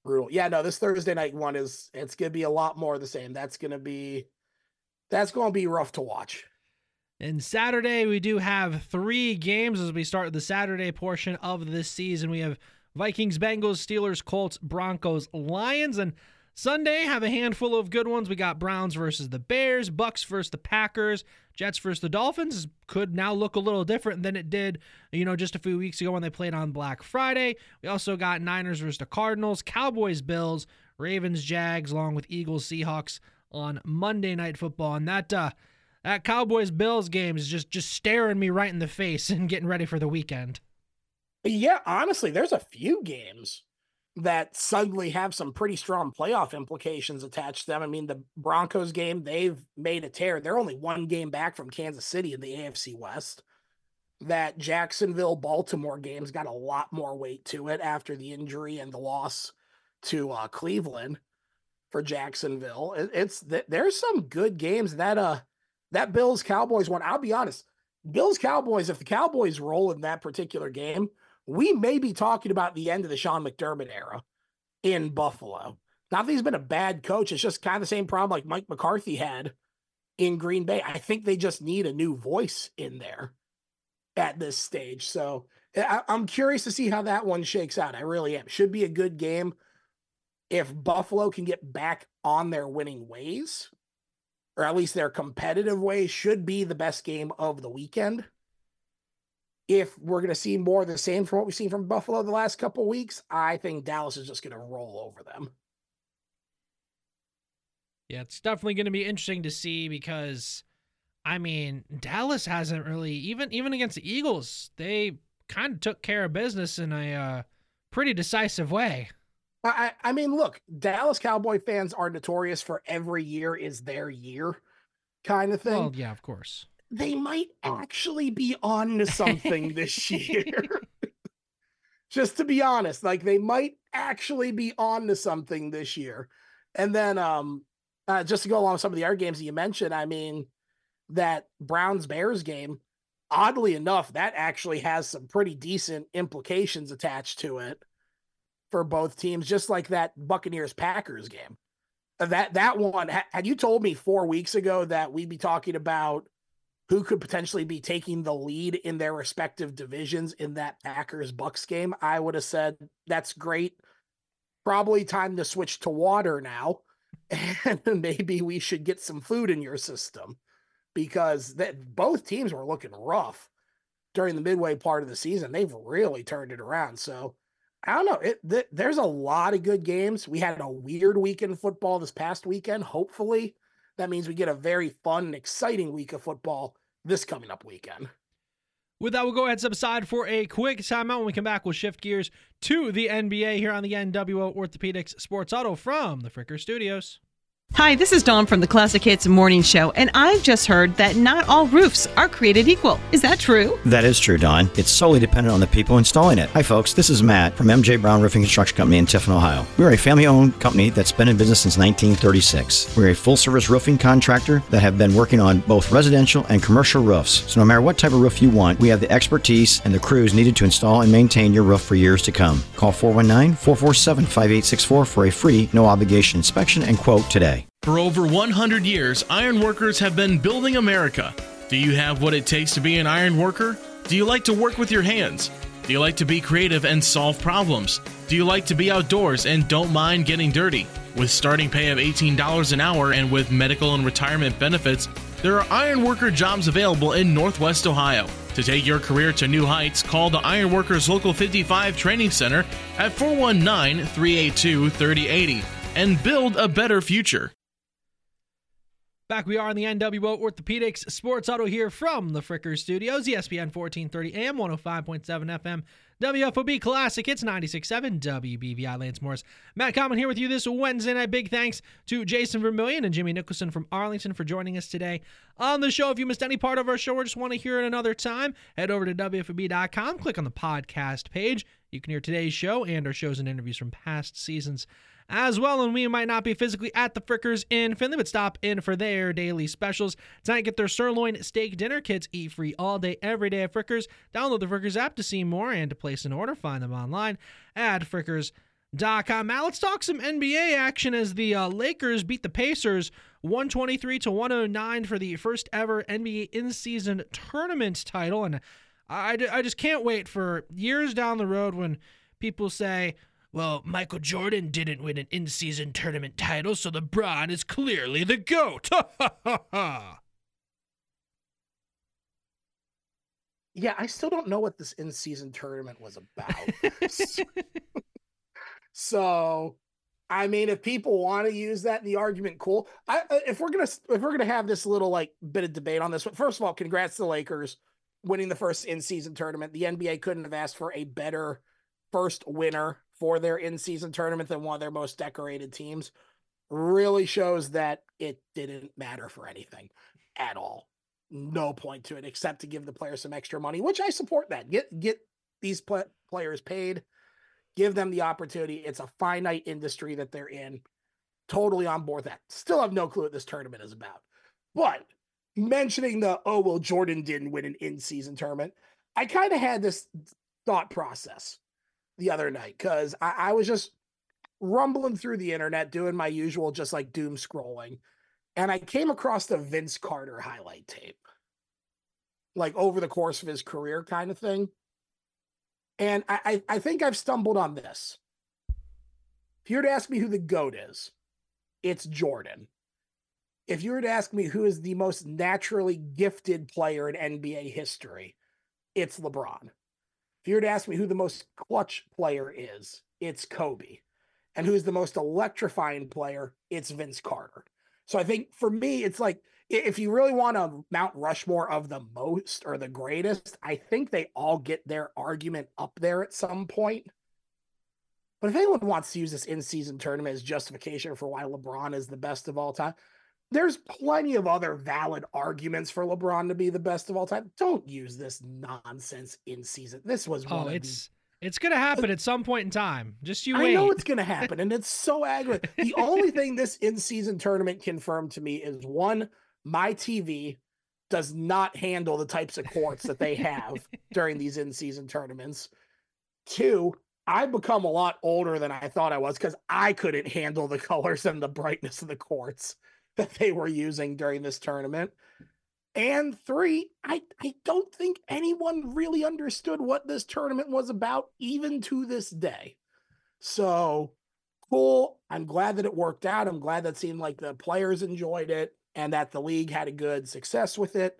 brutal. Yeah, no, this Thursday night one is it's gonna be a lot more the same. That's gonna be that's gonna be rough to watch. And Saturday, we do have three games as we start the Saturday portion of this season. We have Vikings, Bengals, Steelers, Colts, Broncos, Lions, and Sunday have a handful of good ones. We got Browns versus the Bears, Bucks versus the Packers, Jets versus the Dolphins. Could now look a little different than it did, you know, just a few weeks ago when they played on Black Friday. We also got Niners versus the Cardinals, Cowboys, Bills, Ravens, Jags, along with Eagles, Seahawks on Monday Night Football, and that uh, that Cowboys Bills game is just just staring me right in the face and getting ready for the weekend. Yeah, honestly, there's a few games that suddenly have some pretty strong playoff implications attached to them. I mean, the Broncos game, they've made a tear. They're only one game back from Kansas City in the AFC West. That Jacksonville Baltimore game's got a lot more weight to it after the injury and the loss to uh, Cleveland for Jacksonville. It's there's some good games that uh that Bills Cowboys one, I'll be honest, Bills Cowboys, if the Cowboys roll in that particular game, we may be talking about the end of the Sean McDermott era in Buffalo. Not that he's been a bad coach, it's just kind of the same problem like Mike McCarthy had in Green Bay. I think they just need a new voice in there at this stage. So I, am curious to see how that one shakes out. I really am. Should be a good game if Buffalo can get back on their winning ways or at least their competitive way, should be the best game of the weekend. If we're going to see more of the same from what we've seen from Buffalo the last couple weeks, I think Dallas is just going to roll over them. Yeah, it's definitely going to be interesting to see because, I mean, Dallas hasn't really even even against the Eagles, they kind of took care of business in a uh, pretty decisive way. I, I mean, look, Dallas Cowboy fans are notorious for every year is their year kind of thing. Well, yeah, of course. They might actually be on to something this year. Just to be honest, like they might actually be on to something this year. And then um uh, just to go along with some of the other games that you mentioned, I mean, that Browns Bears game, oddly enough, that actually has some pretty decent implications attached to it for both teams, just like that Buccaneers Packers game. Uh, that that one had you told me four weeks ago that we'd be talking about who could potentially be taking the lead in their respective divisions in that Packers Bucks game, I would have said that's great. Probably time to switch to water now, and maybe we should get some food in your system because that both teams were looking rough during the midway part of the season. They've really turned it around. So I don't know. It th- there's a lot of good games. We had a weird weekend football this past weekend. Hopefully, that means we get a very fun and exciting week of football this coming up weekend. With that, we'll go ahead and step aside for a quick timeout. When we come back, we'll shift gears to the NBA here on the NWO Orthopedics Sports Huddle from the Fricker Studios. Hi, this is Dawn from the Classic Hits Morning Show, and I've just heard that not all roofs are created equal. Is that true? That is true, Dawn. It's solely dependent on the people installing it. Hi, folks. This is Matt from MJ Brown Roofing Construction Company in Tiffin, Ohio. We're a family owned company that's been in business since 1936. We're a full service roofing contractor that have been working on both residential and commercial roofs. So, no matter what type of roof you want, we have the expertise and the crews needed to install and maintain your roof for years to come. Call 419 447 5864 for a free, no obligation inspection and quote today. For over 100 years, ironworkers have been building America. Do you have what it takes to be an iron worker? Do you like to work with your hands? Do you like to be creative and solve problems? Do you like to be outdoors and don't mind getting dirty? With starting pay of $18 an hour and with medical and retirement benefits, there are ironworker jobs available in Northwest Ohio. To take your career to new heights, call the Ironworkers Local 55 Training Center at 419 382 3080 and build a better future. Back we are on the NWO Orthopedics Sports Huddle here from the Fricker Studios, ESPN 1430 AM, 105.7 FM, WFOB Classic. It's 96.7 WBVI Lance Morris. Matt Common here with you this Wednesday night. Big thanks to Jason Vermillion and Jimmy Nicholson from Arlington for joining us today on the show. If you missed any part of our show or just want to hear it another time, head over to WFOB.com, click on the podcast page. You can hear today's show and our shows and interviews from past seasons as well. And we might not be physically at the Frickers in Findlay, but stop in for their daily specials. Tonight, get their sirloin steak dinner kits. Eat free all day, every day at Frickers. Download the Frickers app to see more and to place an order. Find them online at frickers.com. Now let's talk some NBA action as the uh, Lakers beat the Pacers 123 to 109 for the first ever NBA in-season tournament title. And I, I just can't wait for years down the road when people say, well, Michael Jordan didn't win an in season tournament title, so LeBron is clearly the GOAT. yeah, I still don't know what this in season tournament was about. so, I mean, if people want to use that in the argument, cool. I, uh, if we're gonna if we're gonna have this little like bit of debate on this, but first of all, congrats to the Lakers winning the first in season tournament. The NBA couldn't have asked for a better first winner for their in season tournament than one of their most decorated teams really shows that it didn't matter for anything at all. No point to it except to give the players some extra money, which I support that. Get get these pl- players paid, give them the opportunity. It's a finite industry that they're in. Totally on board that. Still have no clue what this tournament is about. But mentioning the oh well Jordan didn't win an in-season tournament, I kind of had this thought process the other night because I, I was just rumbling through the internet doing my usual just like doom scrolling and i came across the vince carter highlight tape. Like over the course of his career kind of thing. And i i, I think i've stumbled on this. If you were to ask me who the goat is it's jordan. If you were to ask me who is the most naturally gifted player in nba history it's lebron if you were to ask me who the most clutch player is, it's Kobe. And who's the most electrifying player, it's Vince Carter. So I think for me, it's like if you really want to Mount Rushmore of the most or the greatest, I think they all get their argument up there at some point. But if anyone wants to use this in-season tournament as justification for why LeBron is the best of all time, there's plenty of other valid arguments for LeBron to be the best of all time. Don't use this nonsense in season. This was oh, it's the, it's gonna happen at some point in time. Just you I wait. know it's gonna happen, and it's so aggravating. the only thing this in season tournament confirmed to me is one, my TV does not handle the types of courts that they have during these in season tournaments. Two, I've become a lot older than I thought I was because I couldn't handle the colors and the brightness of the courts that they were using during this tournament. And three, I, I don't think anyone really understood what this tournament was about, even to this day. So cool. I'm glad that it worked out. I'm glad that seemed like the players enjoyed it and that the league had a good success with it.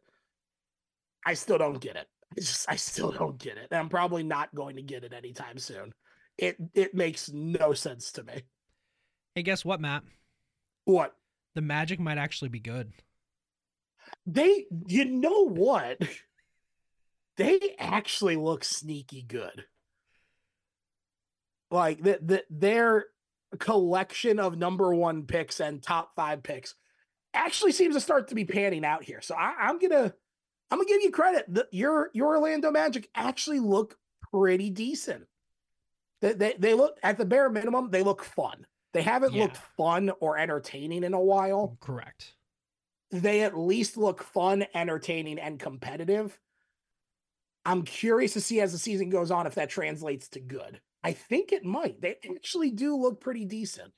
I still don't get it. I just I still don't get it. And I'm probably not going to get it anytime soon. It it makes no sense to me. Hey, guess what, Matt? What? The Magic might actually be good. They, you know what? They actually look sneaky good. Like that, the, their collection of number one picks and top five picks actually seems to start to be panning out here. So I, am gonna, I'm gonna give you credit. The, your your Orlando Magic actually look pretty decent. They, they, they look at the bare minimum, they look fun. They haven't yeah. looked fun or entertaining in a while. Correct. They at least look fun, entertaining, and competitive. I'm curious to see as the season goes on if that translates to good. I think it might. They actually do look pretty decent.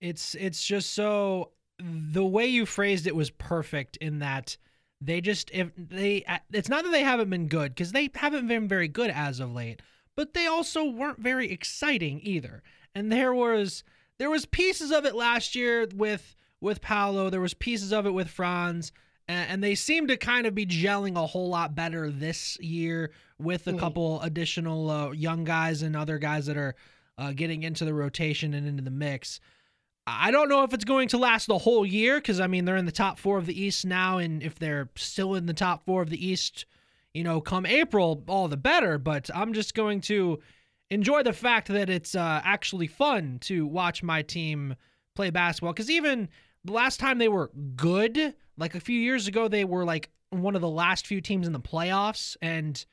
It's it's just so the way you phrased it was perfect in that they just if they it's not that they haven't been good because they haven't been very good as of late, but they also weren't very exciting either. And there was there was pieces of it last year with with Paolo. There was pieces of it with Franz, and, and they seem to kind of be gelling a whole lot better this year with a mm. couple additional uh, young guys and other guys that are uh, getting into the rotation and into the mix. I don't know if it's going to last the whole year because I mean they're in the top four of the East now, and if they're still in the top four of the East, you know, come April, all the better. But I'm just going to enjoy the fact that it's uh, actually fun to watch my team play basketball. Because even the last time they were good, like a few years ago, they were like one of the last few teams in the playoffs, and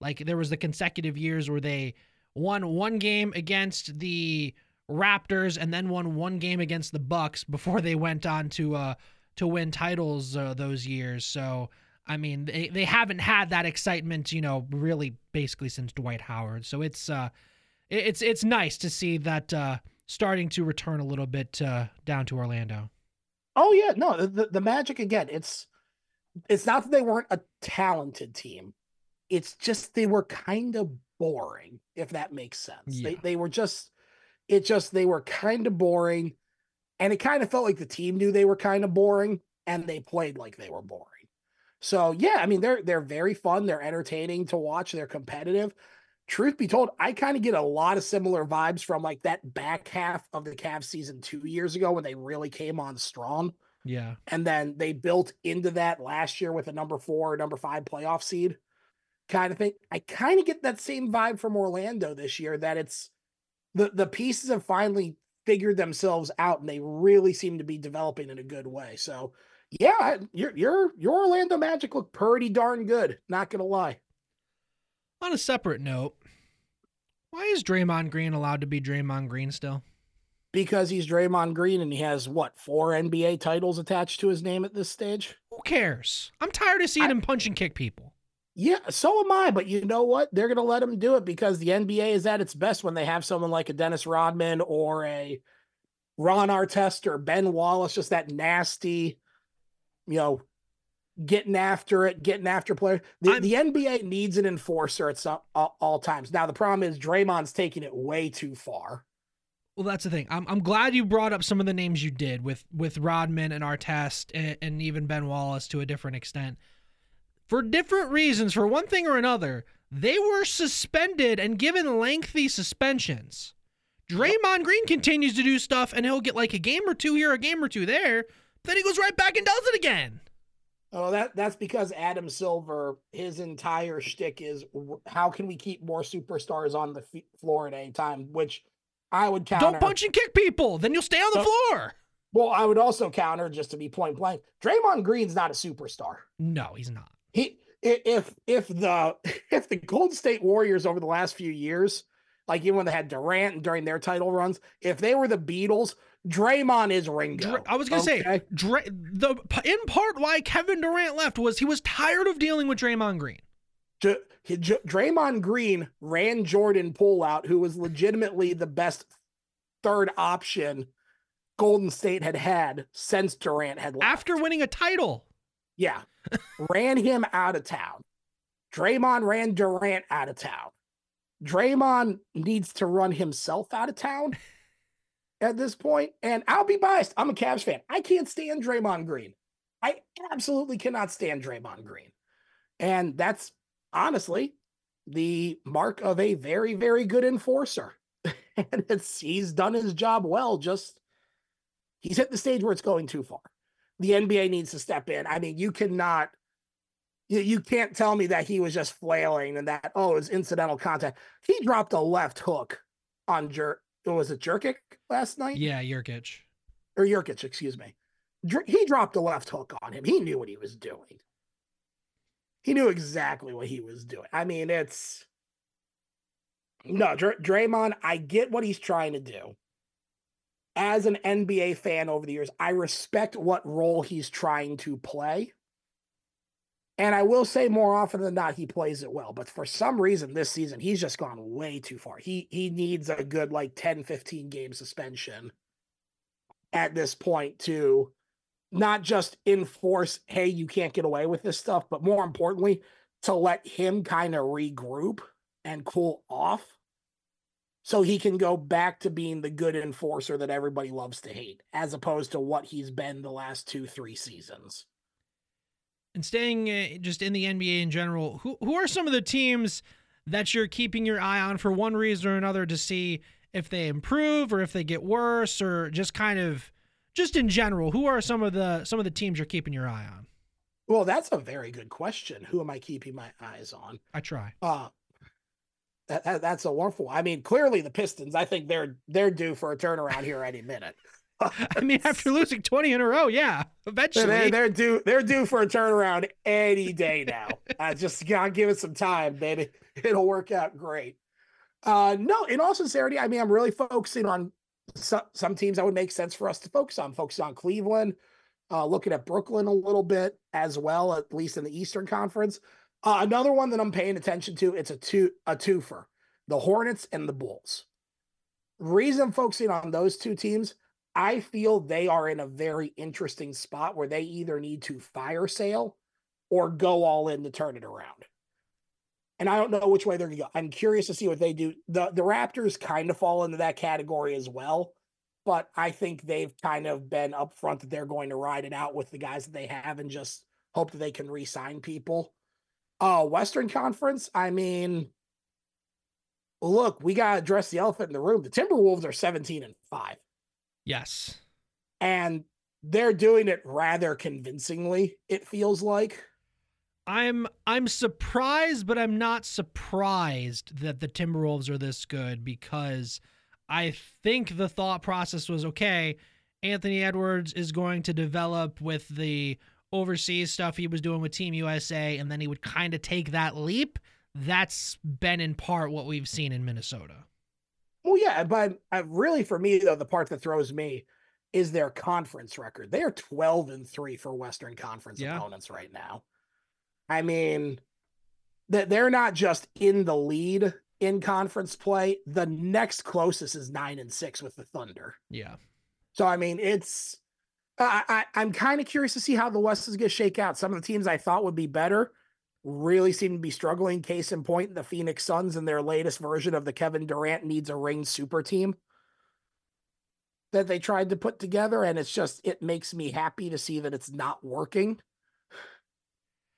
like there was the consecutive years where they won one game against the Raptors and then won one game against the Bucks before they went on to uh to win titles uh, those years. So I mean, they, they haven't had that excitement, you know, really basically since Dwight Howard. So it's uh, it's it's nice to see that uh, starting to return a little bit uh, down to Orlando. Oh yeah, no, the, the Magic again. It's it's not that they weren't a talented team. It's just they were kind of boring, if that makes sense. Yeah. They they were just it just they were kind of boring, and it kind of felt like the team knew they were kind of boring, and they played like they were boring. So yeah, I mean they're they're very fun. They're entertaining to watch. They're competitive. Truth be told, I kind of get a lot of similar vibes from like that back half of the Cavs season two years ago when they really came on strong. Yeah, and then they built into that last year with a number four, number five playoff seed kind of thing. I kind of get that same vibe from Orlando this year. That it's the the pieces have finally figured themselves out and they really seem to be developing in a good way. So yeah, your your your Orlando Magic look pretty darn good. Not gonna lie. On a separate note, why is Draymond Green allowed to be Draymond Green still? Because he's Draymond Green and he has what four NBA titles attached to his name at this stage. Who cares? I'm tired of seeing I, him punch and kick people. Yeah, so am I. But you know what? They're gonna let him do it because the NBA is at its best when they have someone like a Dennis Rodman or a Ron Artest or Ben Wallace, just that nasty you know, getting after it, getting after players. The, the NBA needs an enforcer at some, all, all, times. Now the problem is Draymond's taking it way too far. Well, that's the thing. I'm I'm glad you brought up some of the names you did with with Rodman and Artest and, and even Ben Wallace to a different extent. For different reasons, for one thing or another, they were suspended and given lengthy suspensions. Draymond Green continues to do stuff and he'll get like a game or two here, a game or two there, then he goes right back and does it again. Oh, that that's because Adam Silver, his entire shtick is how can we keep more superstars on the f- floor at any time? Which I would counter. Don't punch and kick people. Then you'll stay on the floor. Well, I would also counter just to be point blank. Draymond Green's not a superstar. No, he's not. He if if the if the Golden State Warriors over the last few years, like even when they had Durant and during their title runs, if they were the Beatles, Draymond is Ringo. Dr- I was gonna okay? say Dra- the in part why Kevin Durant left was he was tired of dealing with Draymond Green. J- J- Draymond Green ran Jordan Poole out, who was legitimately the best third option Golden State had had since Durant had left. After winning a title. Yeah. ran him out of town. Draymond ran Durant out of town. Draymond needs to run himself out of town at this point. And I'll be biased. I'm a Cavs fan. I can't stand Draymond Green. I absolutely cannot stand Draymond Green. And that's honestly the mark of a very, very good enforcer. and it's he's done his job well, just He's hit the stage where it's going too far. The NBA needs to step in. I mean, you cannot, you, you can't tell me that he was just flailing and that, oh, it was incidental contact. He dropped a left hook on Jer, Oh, was it Jerkic last night? Yeah, Jurkic. Or Jurkic, excuse me. He dropped a left hook on him. He knew what he was doing. He knew exactly what he was doing. I mean, it's no Dr- Draymond. I get what he's trying to do as an NBA fan over the years, I respect what role he's trying to play. And I will say more often than not, he plays it well. But for some reason this season, he's just gone way too far. He he needs a good like 10, 15 game suspension at this point to not just enforce, hey, you can't get away with this stuff, but more importantly, to let him kind of regroup and cool off so he can go back to being the good enforcer that everybody loves to hate, as opposed to what he's been the last two, three seasons. And staying uh, just in the NBA in general, who who are some of the teams that you're keeping your eye on for one reason or another to see if they improve or if they get worse or just kind of just in general, who are some of the some of the teams you're keeping your eye on? Well, that's a very good question. Who am I keeping my eyes on? I try. Uh that, that, that's a wonderful. I mean, clearly the Pistons. I think they're they're due for a turnaround here any minute. I mean, after losing twenty in a row, yeah, eventually they're, they're due. They're due for a turnaround any day now. I just gotta give it some time, baby. It'll work out great. Uh, no, in all sincerity, I mean, I'm really focusing on some, some teams that would make sense for us to focus on. Focus on Cleveland, uh, looking at Brooklyn a little bit as well, at least in the Eastern Conference. Uh, another one that I'm paying attention to, it's a two a twofer. The Hornets and the Bulls. Reason I'm focusing on those two teams, I feel they are in a very interesting spot where they either need to fire sale or go all in to turn it around. And I don't know which way they're going to go. I'm curious to see what they do. The the Raptors kind of fall into that category as well, but I think they've kind of been upfront that they're going to ride it out with the guys that they have and just hope that they can re-sign people. Uh, Western Conference, I mean, look, we got to address the elephant in the room. The Timberwolves are 17 and 5. Yes. And they're doing it rather convincingly, it feels like. I'm I'm surprised, but I'm not surprised that the Timberwolves are this good because I think the thought process was okay, Anthony Edwards is going to develop with the overseas stuff he was doing with Team USA, and then he would kind of take that leap. That's been in part what we've seen in Minnesota. Well, yeah, but uh, really for me though, the part that throws me is their conference record. They are 12 and 3 for Western Conference yeah. opponents right now. I mean, that they're not just in the lead in conference play. The next closest is 9 and 6 with the Thunder. Yeah. So I mean, it's I, I am kind of curious to see how the West is going to shake out. Some of the teams I thought would be better really seem to be struggling. Case in point, the Phoenix Suns and their latest version of the Kevin Durant needs a ring super team that they tried to put together, and it's just it makes me happy to see that it's not working.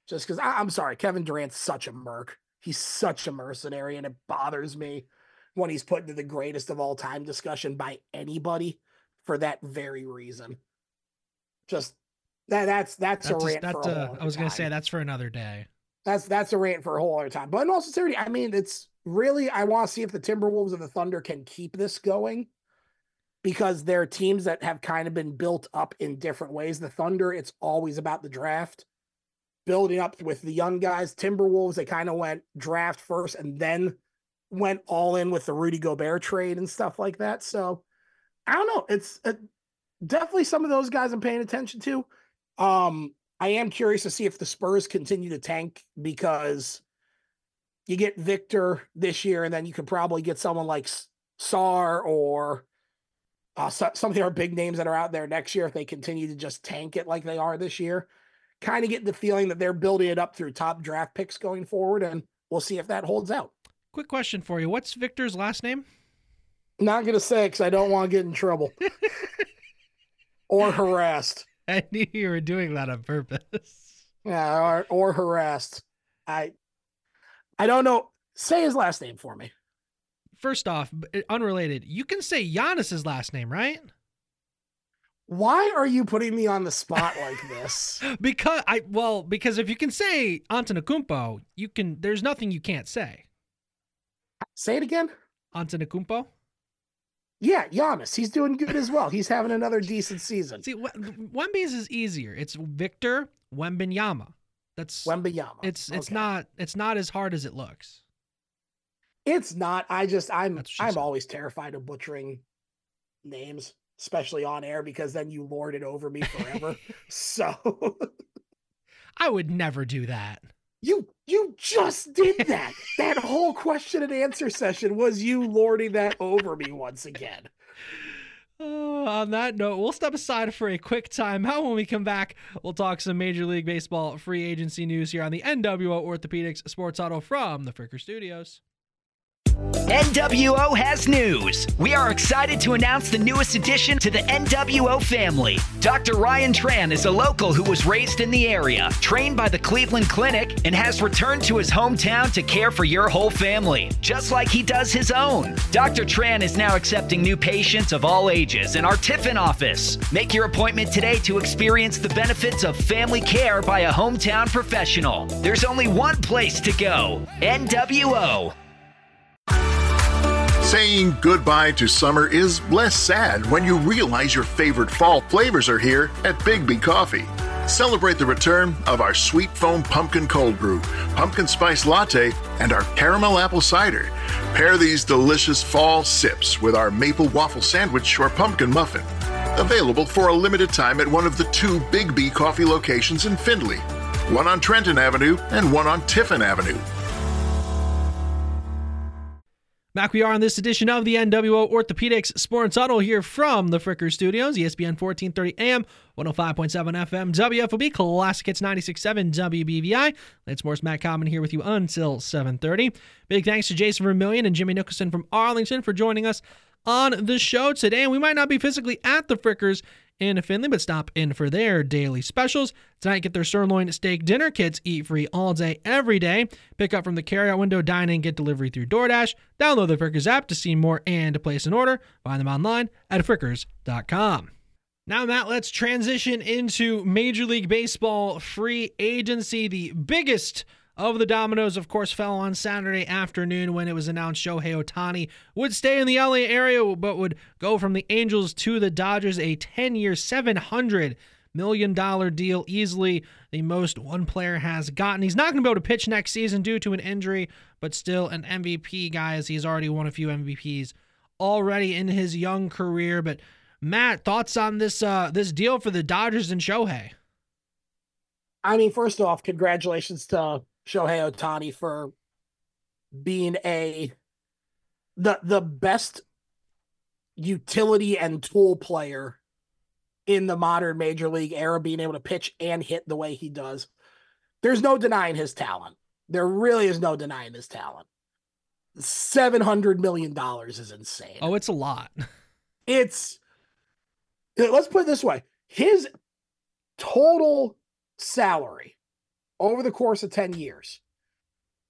Just because I'm sorry, Kevin Durant's such a merc. He's such a mercenary, and it bothers me when he's put into the greatest of all time discussion by anybody for that very reason just that that's that's, that's a rant. Just, for uh, I was gonna say that's for another day. That's that's a rant for a whole other time. But in all sincerity, I mean, it's really, I want to see if the Timberwolves and the Thunder can keep this going because they're teams that have kind of been built up in different ways. The Thunder, it's always about the draft, building up with the young guys. Timberwolves, they kind of went draft first and then went all in with the Rudy Gobert trade and stuff like that. So I don't know. It's uh, definitely some of those guys I'm paying attention to. Um, I am curious to see if the Spurs continue to tank because you get Victor this year, and then you could probably get someone like Sarr or uh, so, some of our big names that are out there next year if they continue to just tank it like they are this year. Kind of get the feeling that they're building it up through top draft picks going forward, and we'll see if that holds out. Quick question for you: What's Victor's last name? Not gonna say because I don't want to get in trouble or harassed. I knew you were doing that on purpose. Yeah, or, or harassed. I I don't know. Say his last name for me. First off, uh, unrelated, you can say Giannis's last name, right? Why are you putting me on the spot like this? because I well, because if you can say Antetokounmpo, you can. There's nothing you can't say. Say it again. Antetokounmpo. Yeah, Giannis. He's doing good as well. He's having another decent season. See, Wemby's is easier. It's Victor Wembanyama. That's Wembanyama. It's it's okay. not it's not as hard as it looks. It's not. I just I'm I'm said. always terrified of butchering names, especially on air, because then you lord it over me forever. so I would never do that. You you just did that. that whole question and answer session was you lording that over me once again. Uh, on that note, we'll step aside for a quick timeout. When we come back, we'll talk some Major League Baseball free agency news here on the NWO Orthopedics Sports Huddle from the Fricker Studios. NWO has news. We are excited to announce the newest addition to the NWO family. Dr. Ryan Tran is a local who was raised in the area, trained by the Cleveland Clinic, and has returned to his hometown to care for your whole family, just like he does his own. Dr. Tran is now accepting new patients of all ages in our Tiffin office. Make your appointment today to experience the benefits of family care by a hometown professional. There's only one place to go NWO. Saying goodbye to summer is less sad when you realize your favorite fall flavors are here at Big B Coffee. Celebrate the return of our sweet foam pumpkin cold brew, pumpkin spice latte, and our caramel apple cider. Pair these delicious fall sips with our maple waffle sandwich or pumpkin muffin. Available for a limited time at one of the two Big B coffee locations in Findlay, one on Trenton Avenue and one on Tiffin Avenue. Back we are on this edition of the NWO Orthopedics Sports Huddle here from the Fricker Studios, ESPN 1430 AM, 105.7 FM, WFOB, Classic Hits 96.7 WBVI. Lance Morris, Matt Common here with you until 7.30. Big thanks to Jason Vermillion and Jimmy Nicholson from Arlington for joining us on the show today. And we might not be physically at the Frickers in Findlay, but stop in for their daily specials. Tonight, get their sirloin steak dinner. kits, eat free all day, every day. Pick up from the carryout window, dine in, get delivery through DoorDash. Download the Frickers app to see more and to place an order. Find them online at frickers.com. Now, Matt, let's transition into Major League Baseball free agency, the biggest of the dominoes, of course, fell on Saturday afternoon when it was announced Shohei Ohtani would stay in the LA area but would go from the Angels to the Dodgers, a 10 year, $700 million deal, easily the most one player has gotten. He's not going to be able to pitch next season due to an injury, but still an MVP guy as he's already won a few MVPs already in his young career. But Matt, thoughts on this uh, this deal for the Dodgers and Shohei? I mean, first off, congratulations to Shohei Ohtani for being a the the best utility and tool player in the modern major league era being able to pitch and hit the way he does. There's no denying his talent. There really is no denying his talent. 700 million dollars is insane. Oh it's a lot. It's let's put it this way. His total salary over the course of 10 years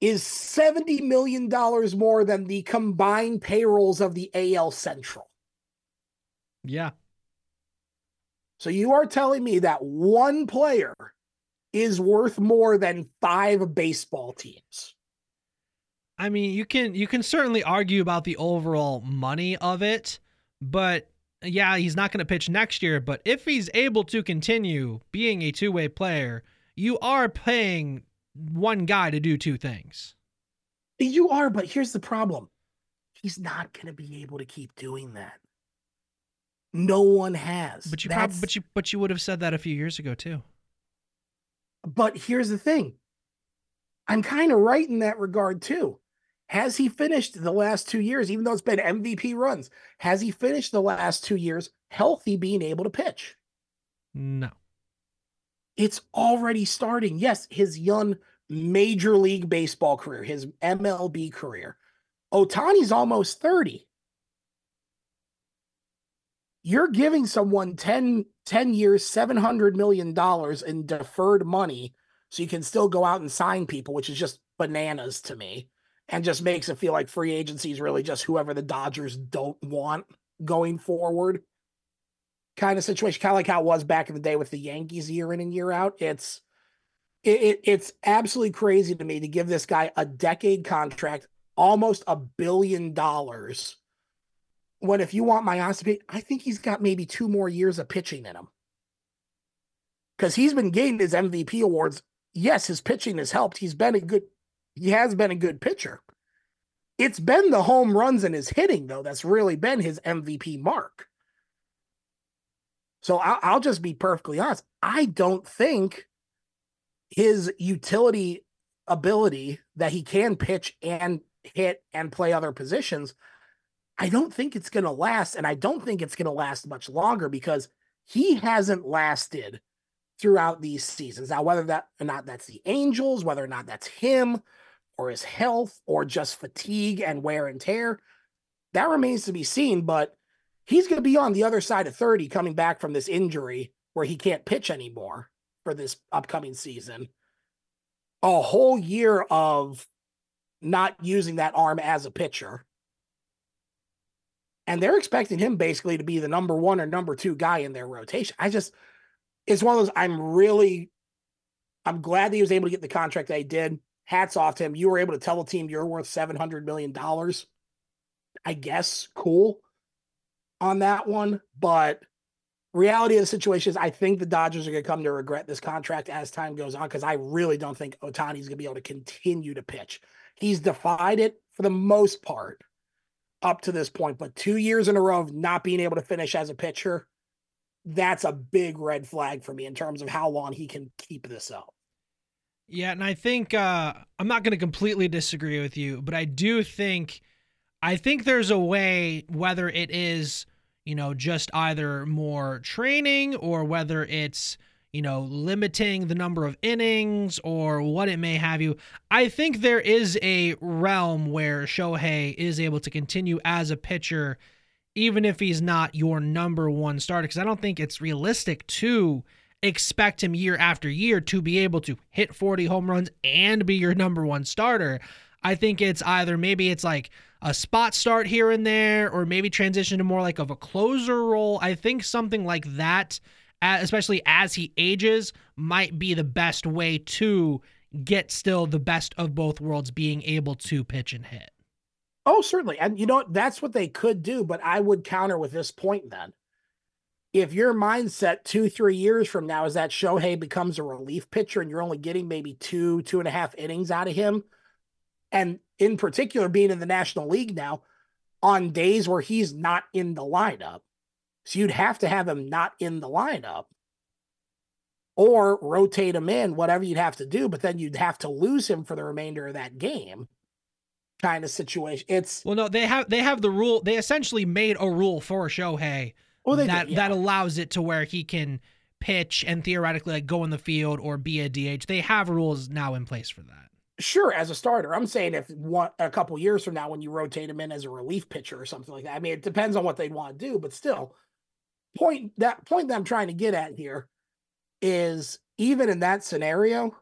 is $70 million more than the combined payrolls of the AL Central. Yeah. So you are telling me that one player is worth more than five baseball teams. I mean, you can you can certainly argue about the overall money of it, but yeah, he's not going to pitch next year, but if he's able to continue being a two-way player, you are paying one guy to do two things. You are, but here's the problem. He's not going to be able to keep doing that. No one has. But you prob- but you but you would have said that a few years ago too. But here's the thing. I'm kind of right in that regard too. Has he finished the last two years, even though it's been MVP runs? Has he finished the last two years healthy, being able to pitch? No. It's already starting. Yes, his young Major League Baseball career, his MLB career. Ohtani's almost 30. You're giving someone 10, 10 years, $700 million in deferred money so you can still go out and sign people, which is just bananas to me and just makes it feel like free agency is really just whoever the Dodgers don't want going forward kind of situation, kind of like how it was back in the day with the Yankees year in and year out. It's it, it, it's absolutely crazy to me to give this guy a decade contract, almost a billion dollars. When if you want my honest opinion, I think he's got maybe two more years of pitching in him. Because he's been getting his MVP awards. Yes, his pitching has helped. He's been a good he has been a good pitcher. It's been the home runs and his hitting, though, that's really been his MVP mark. So I'll, I'll just be perfectly honest. I don't think his utility ability that he can pitch and hit and play other positions, I don't think it's going to last. And I don't think it's going to last much longer because he hasn't lasted throughout these seasons. Now, whether that or not that's the Angels, whether or not that's him, or his health or just fatigue and wear and tear. That remains to be seen, but he's going to be on the other side of 30 coming back from this injury where he can't pitch anymore for this upcoming season. A whole year of not using that arm as a pitcher. And they're expecting him basically to be the number one or number two guy in their rotation. I just, it's one of those, I'm really, I'm glad that he was able to get the contract that he did hats off to him. You were able to tell the team you're worth $700 million. I guess cool on that one. But reality of the situation is I think the Dodgers are going to come to regret this contract as time goes on because I really don't think Ohtani's going to be able to continue to pitch. He's defied it for the most part up to this point, but two years in a row of not being able to finish as a pitcher, that's a big red flag for me in terms of how long he can keep this up. Yeah, and I think uh, I'm not going to completely disagree with you, but I do think I think there's a way whether it is you know just either more training or whether it's you know limiting the number of innings or what it may have you. I think there is a realm where Shohei is able to continue as a pitcher even if he's not your number one starter because I don't think it's realistic to expect him year after year to be able to hit 40 home runs and be your number one starter. I think it's either maybe it's like a spot start here and there, or maybe transition to more like of a closer role. I think something like that, especially as he ages, might be the best way to get still the best of both worlds, being able to pitch and hit. Oh, certainly. And you know? That's what they could do, but I would counter with this point then if your mindset two, three years from now is that Shohei becomes a relief pitcher and you're only getting maybe two, two and a half innings out of him, and in particular being in the National League now, on days where he's not in the lineup, so you'd have to have him not in the lineup or rotate him in, whatever you'd have to do, but then you'd have to lose him for the remainder of that game kind of situation. It's well, no, they have they have the rule. They essentially made a rule for Shohei well, that did, yeah. that allows it to where he can pitch and theoretically like go in the field or be a DH. They have rules now in place for that. Sure, as a starter, I'm saying if one a couple years from now when you rotate him in as a relief pitcher or something like that. I mean, it depends on what they'd want to do, but still, point that point that I'm trying to get at here is even in that scenario,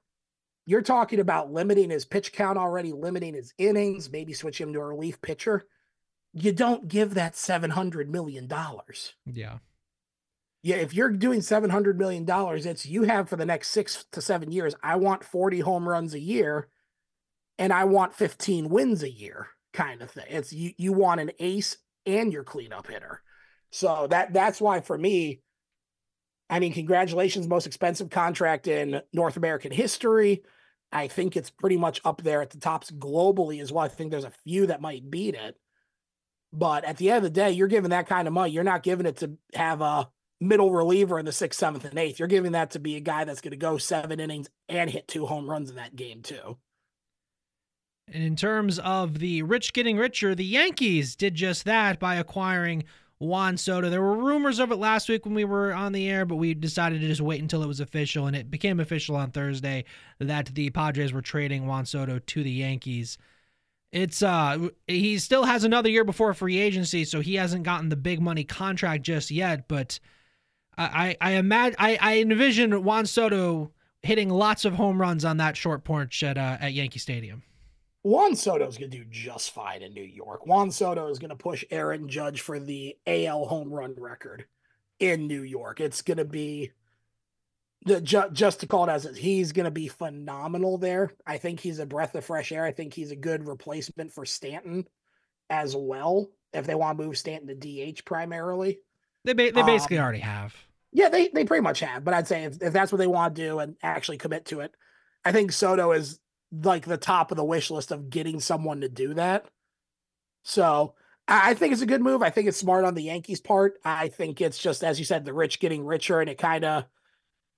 you're talking about limiting his pitch count already, limiting his innings, maybe switch him to a relief pitcher you don't give that 700 million dollars. Yeah. Yeah, if you're doing 700 million dollars, it's you have for the next 6 to 7 years, I want 40 home runs a year and I want 15 wins a year kind of thing. It's you you want an ace and your cleanup hitter. So that that's why for me, I mean, congratulations, most expensive contract in North American history. I think it's pretty much up there at the tops globally as well. I think there's a few that might beat it. But at the end of the day, you're giving that kind of money. You're not giving it to have a middle reliever in the sixth, seventh, and eighth. You're giving that to be a guy that's going to go seven innings and hit two home runs in that game, too. And in terms of the rich getting richer, the Yankees did just that by acquiring Juan Soto. There were rumors of it last week when we were on the air, but we decided to just wait until it was official, and it became official on Thursday that the Padres were trading Juan Soto to the Yankees. It's uh he still has another year before free agency, so he hasn't gotten the big money contract just yet. But I I, imagine I, I envision Juan Soto hitting lots of home runs on that short porch at uh, at Yankee Stadium. Juan Soto is going to do just fine in New York. Juan Soto is going to push Aaron Judge for the AL home run record in New York. It's going to be the ju- just to call it as it, he's going to be phenomenal there. I think he's a breath of fresh air. I think he's a good replacement for Stanton as well. If they want to move Stanton to DH primarily, they ba- they basically um, already have. Yeah, they they pretty much have. But I'd say if, if that's what they want to do and actually commit to it, I think Soto is like the top of the wish list of getting someone to do that. So I think it's a good move. I think it's smart on the Yankees' part. I think it's just as you said, the rich getting richer, and it kind of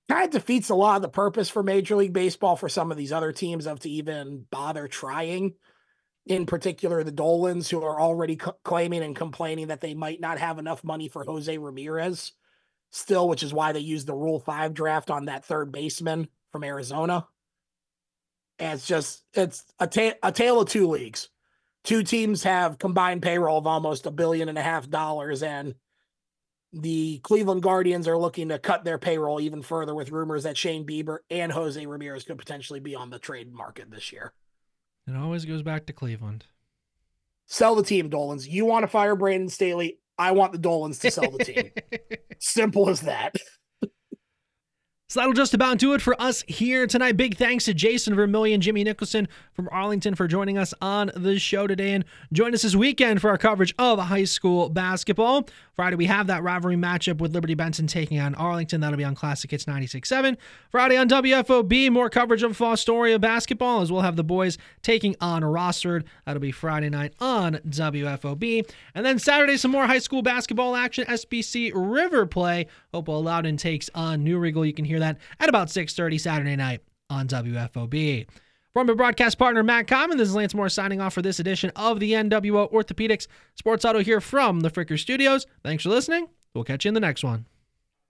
kind of defeats a lot of the purpose for Major League Baseball for some of these other teams of to even bother trying. In particular, the Dolans, who are already c- claiming and complaining that they might not have enough money for Jose Ramirez still, which is why they used the Rule 5 draft on that third baseman from Arizona. And it's just it's a, ta- a tale of two leagues. Two teams have combined payroll of almost a billion and a half dollars, and the Cleveland Guardians are looking to cut their payroll even further with rumors that Shane Bieber and Jose Ramirez could potentially be on the trade market this year. It always goes back to Cleveland. Sell the team, Dolans. You want to fire Brandon Staley? I want the Dolans to sell the team. Simple as that. So that'll just about do it for us here tonight. Big thanks to Jason Vermillion, Jimmy Nicholson from Arlington for joining us on the show today. And join us this weekend for our coverage of high school basketball. Friday, we have that rivalry matchup with Liberty Benton taking on Arlington. That'll be on Classic Hits 96.7. Friday on WFOB, more coverage of Fostoria basketball as we'll have the boys taking on Rossford. That'll be Friday night on WFOB. And then Saturday, some more high school basketball action. SBC River play. Hopewell Loudon takes on New Riegel. You can hear that at about 6.30 Saturday night on WFOB. From my broadcast partner, Matt Common, this is Lance Moore signing off for this edition of the NWO Orthopedics Sports Huddle here from the Fricker Studios. Thanks for listening. We'll catch you in the next one.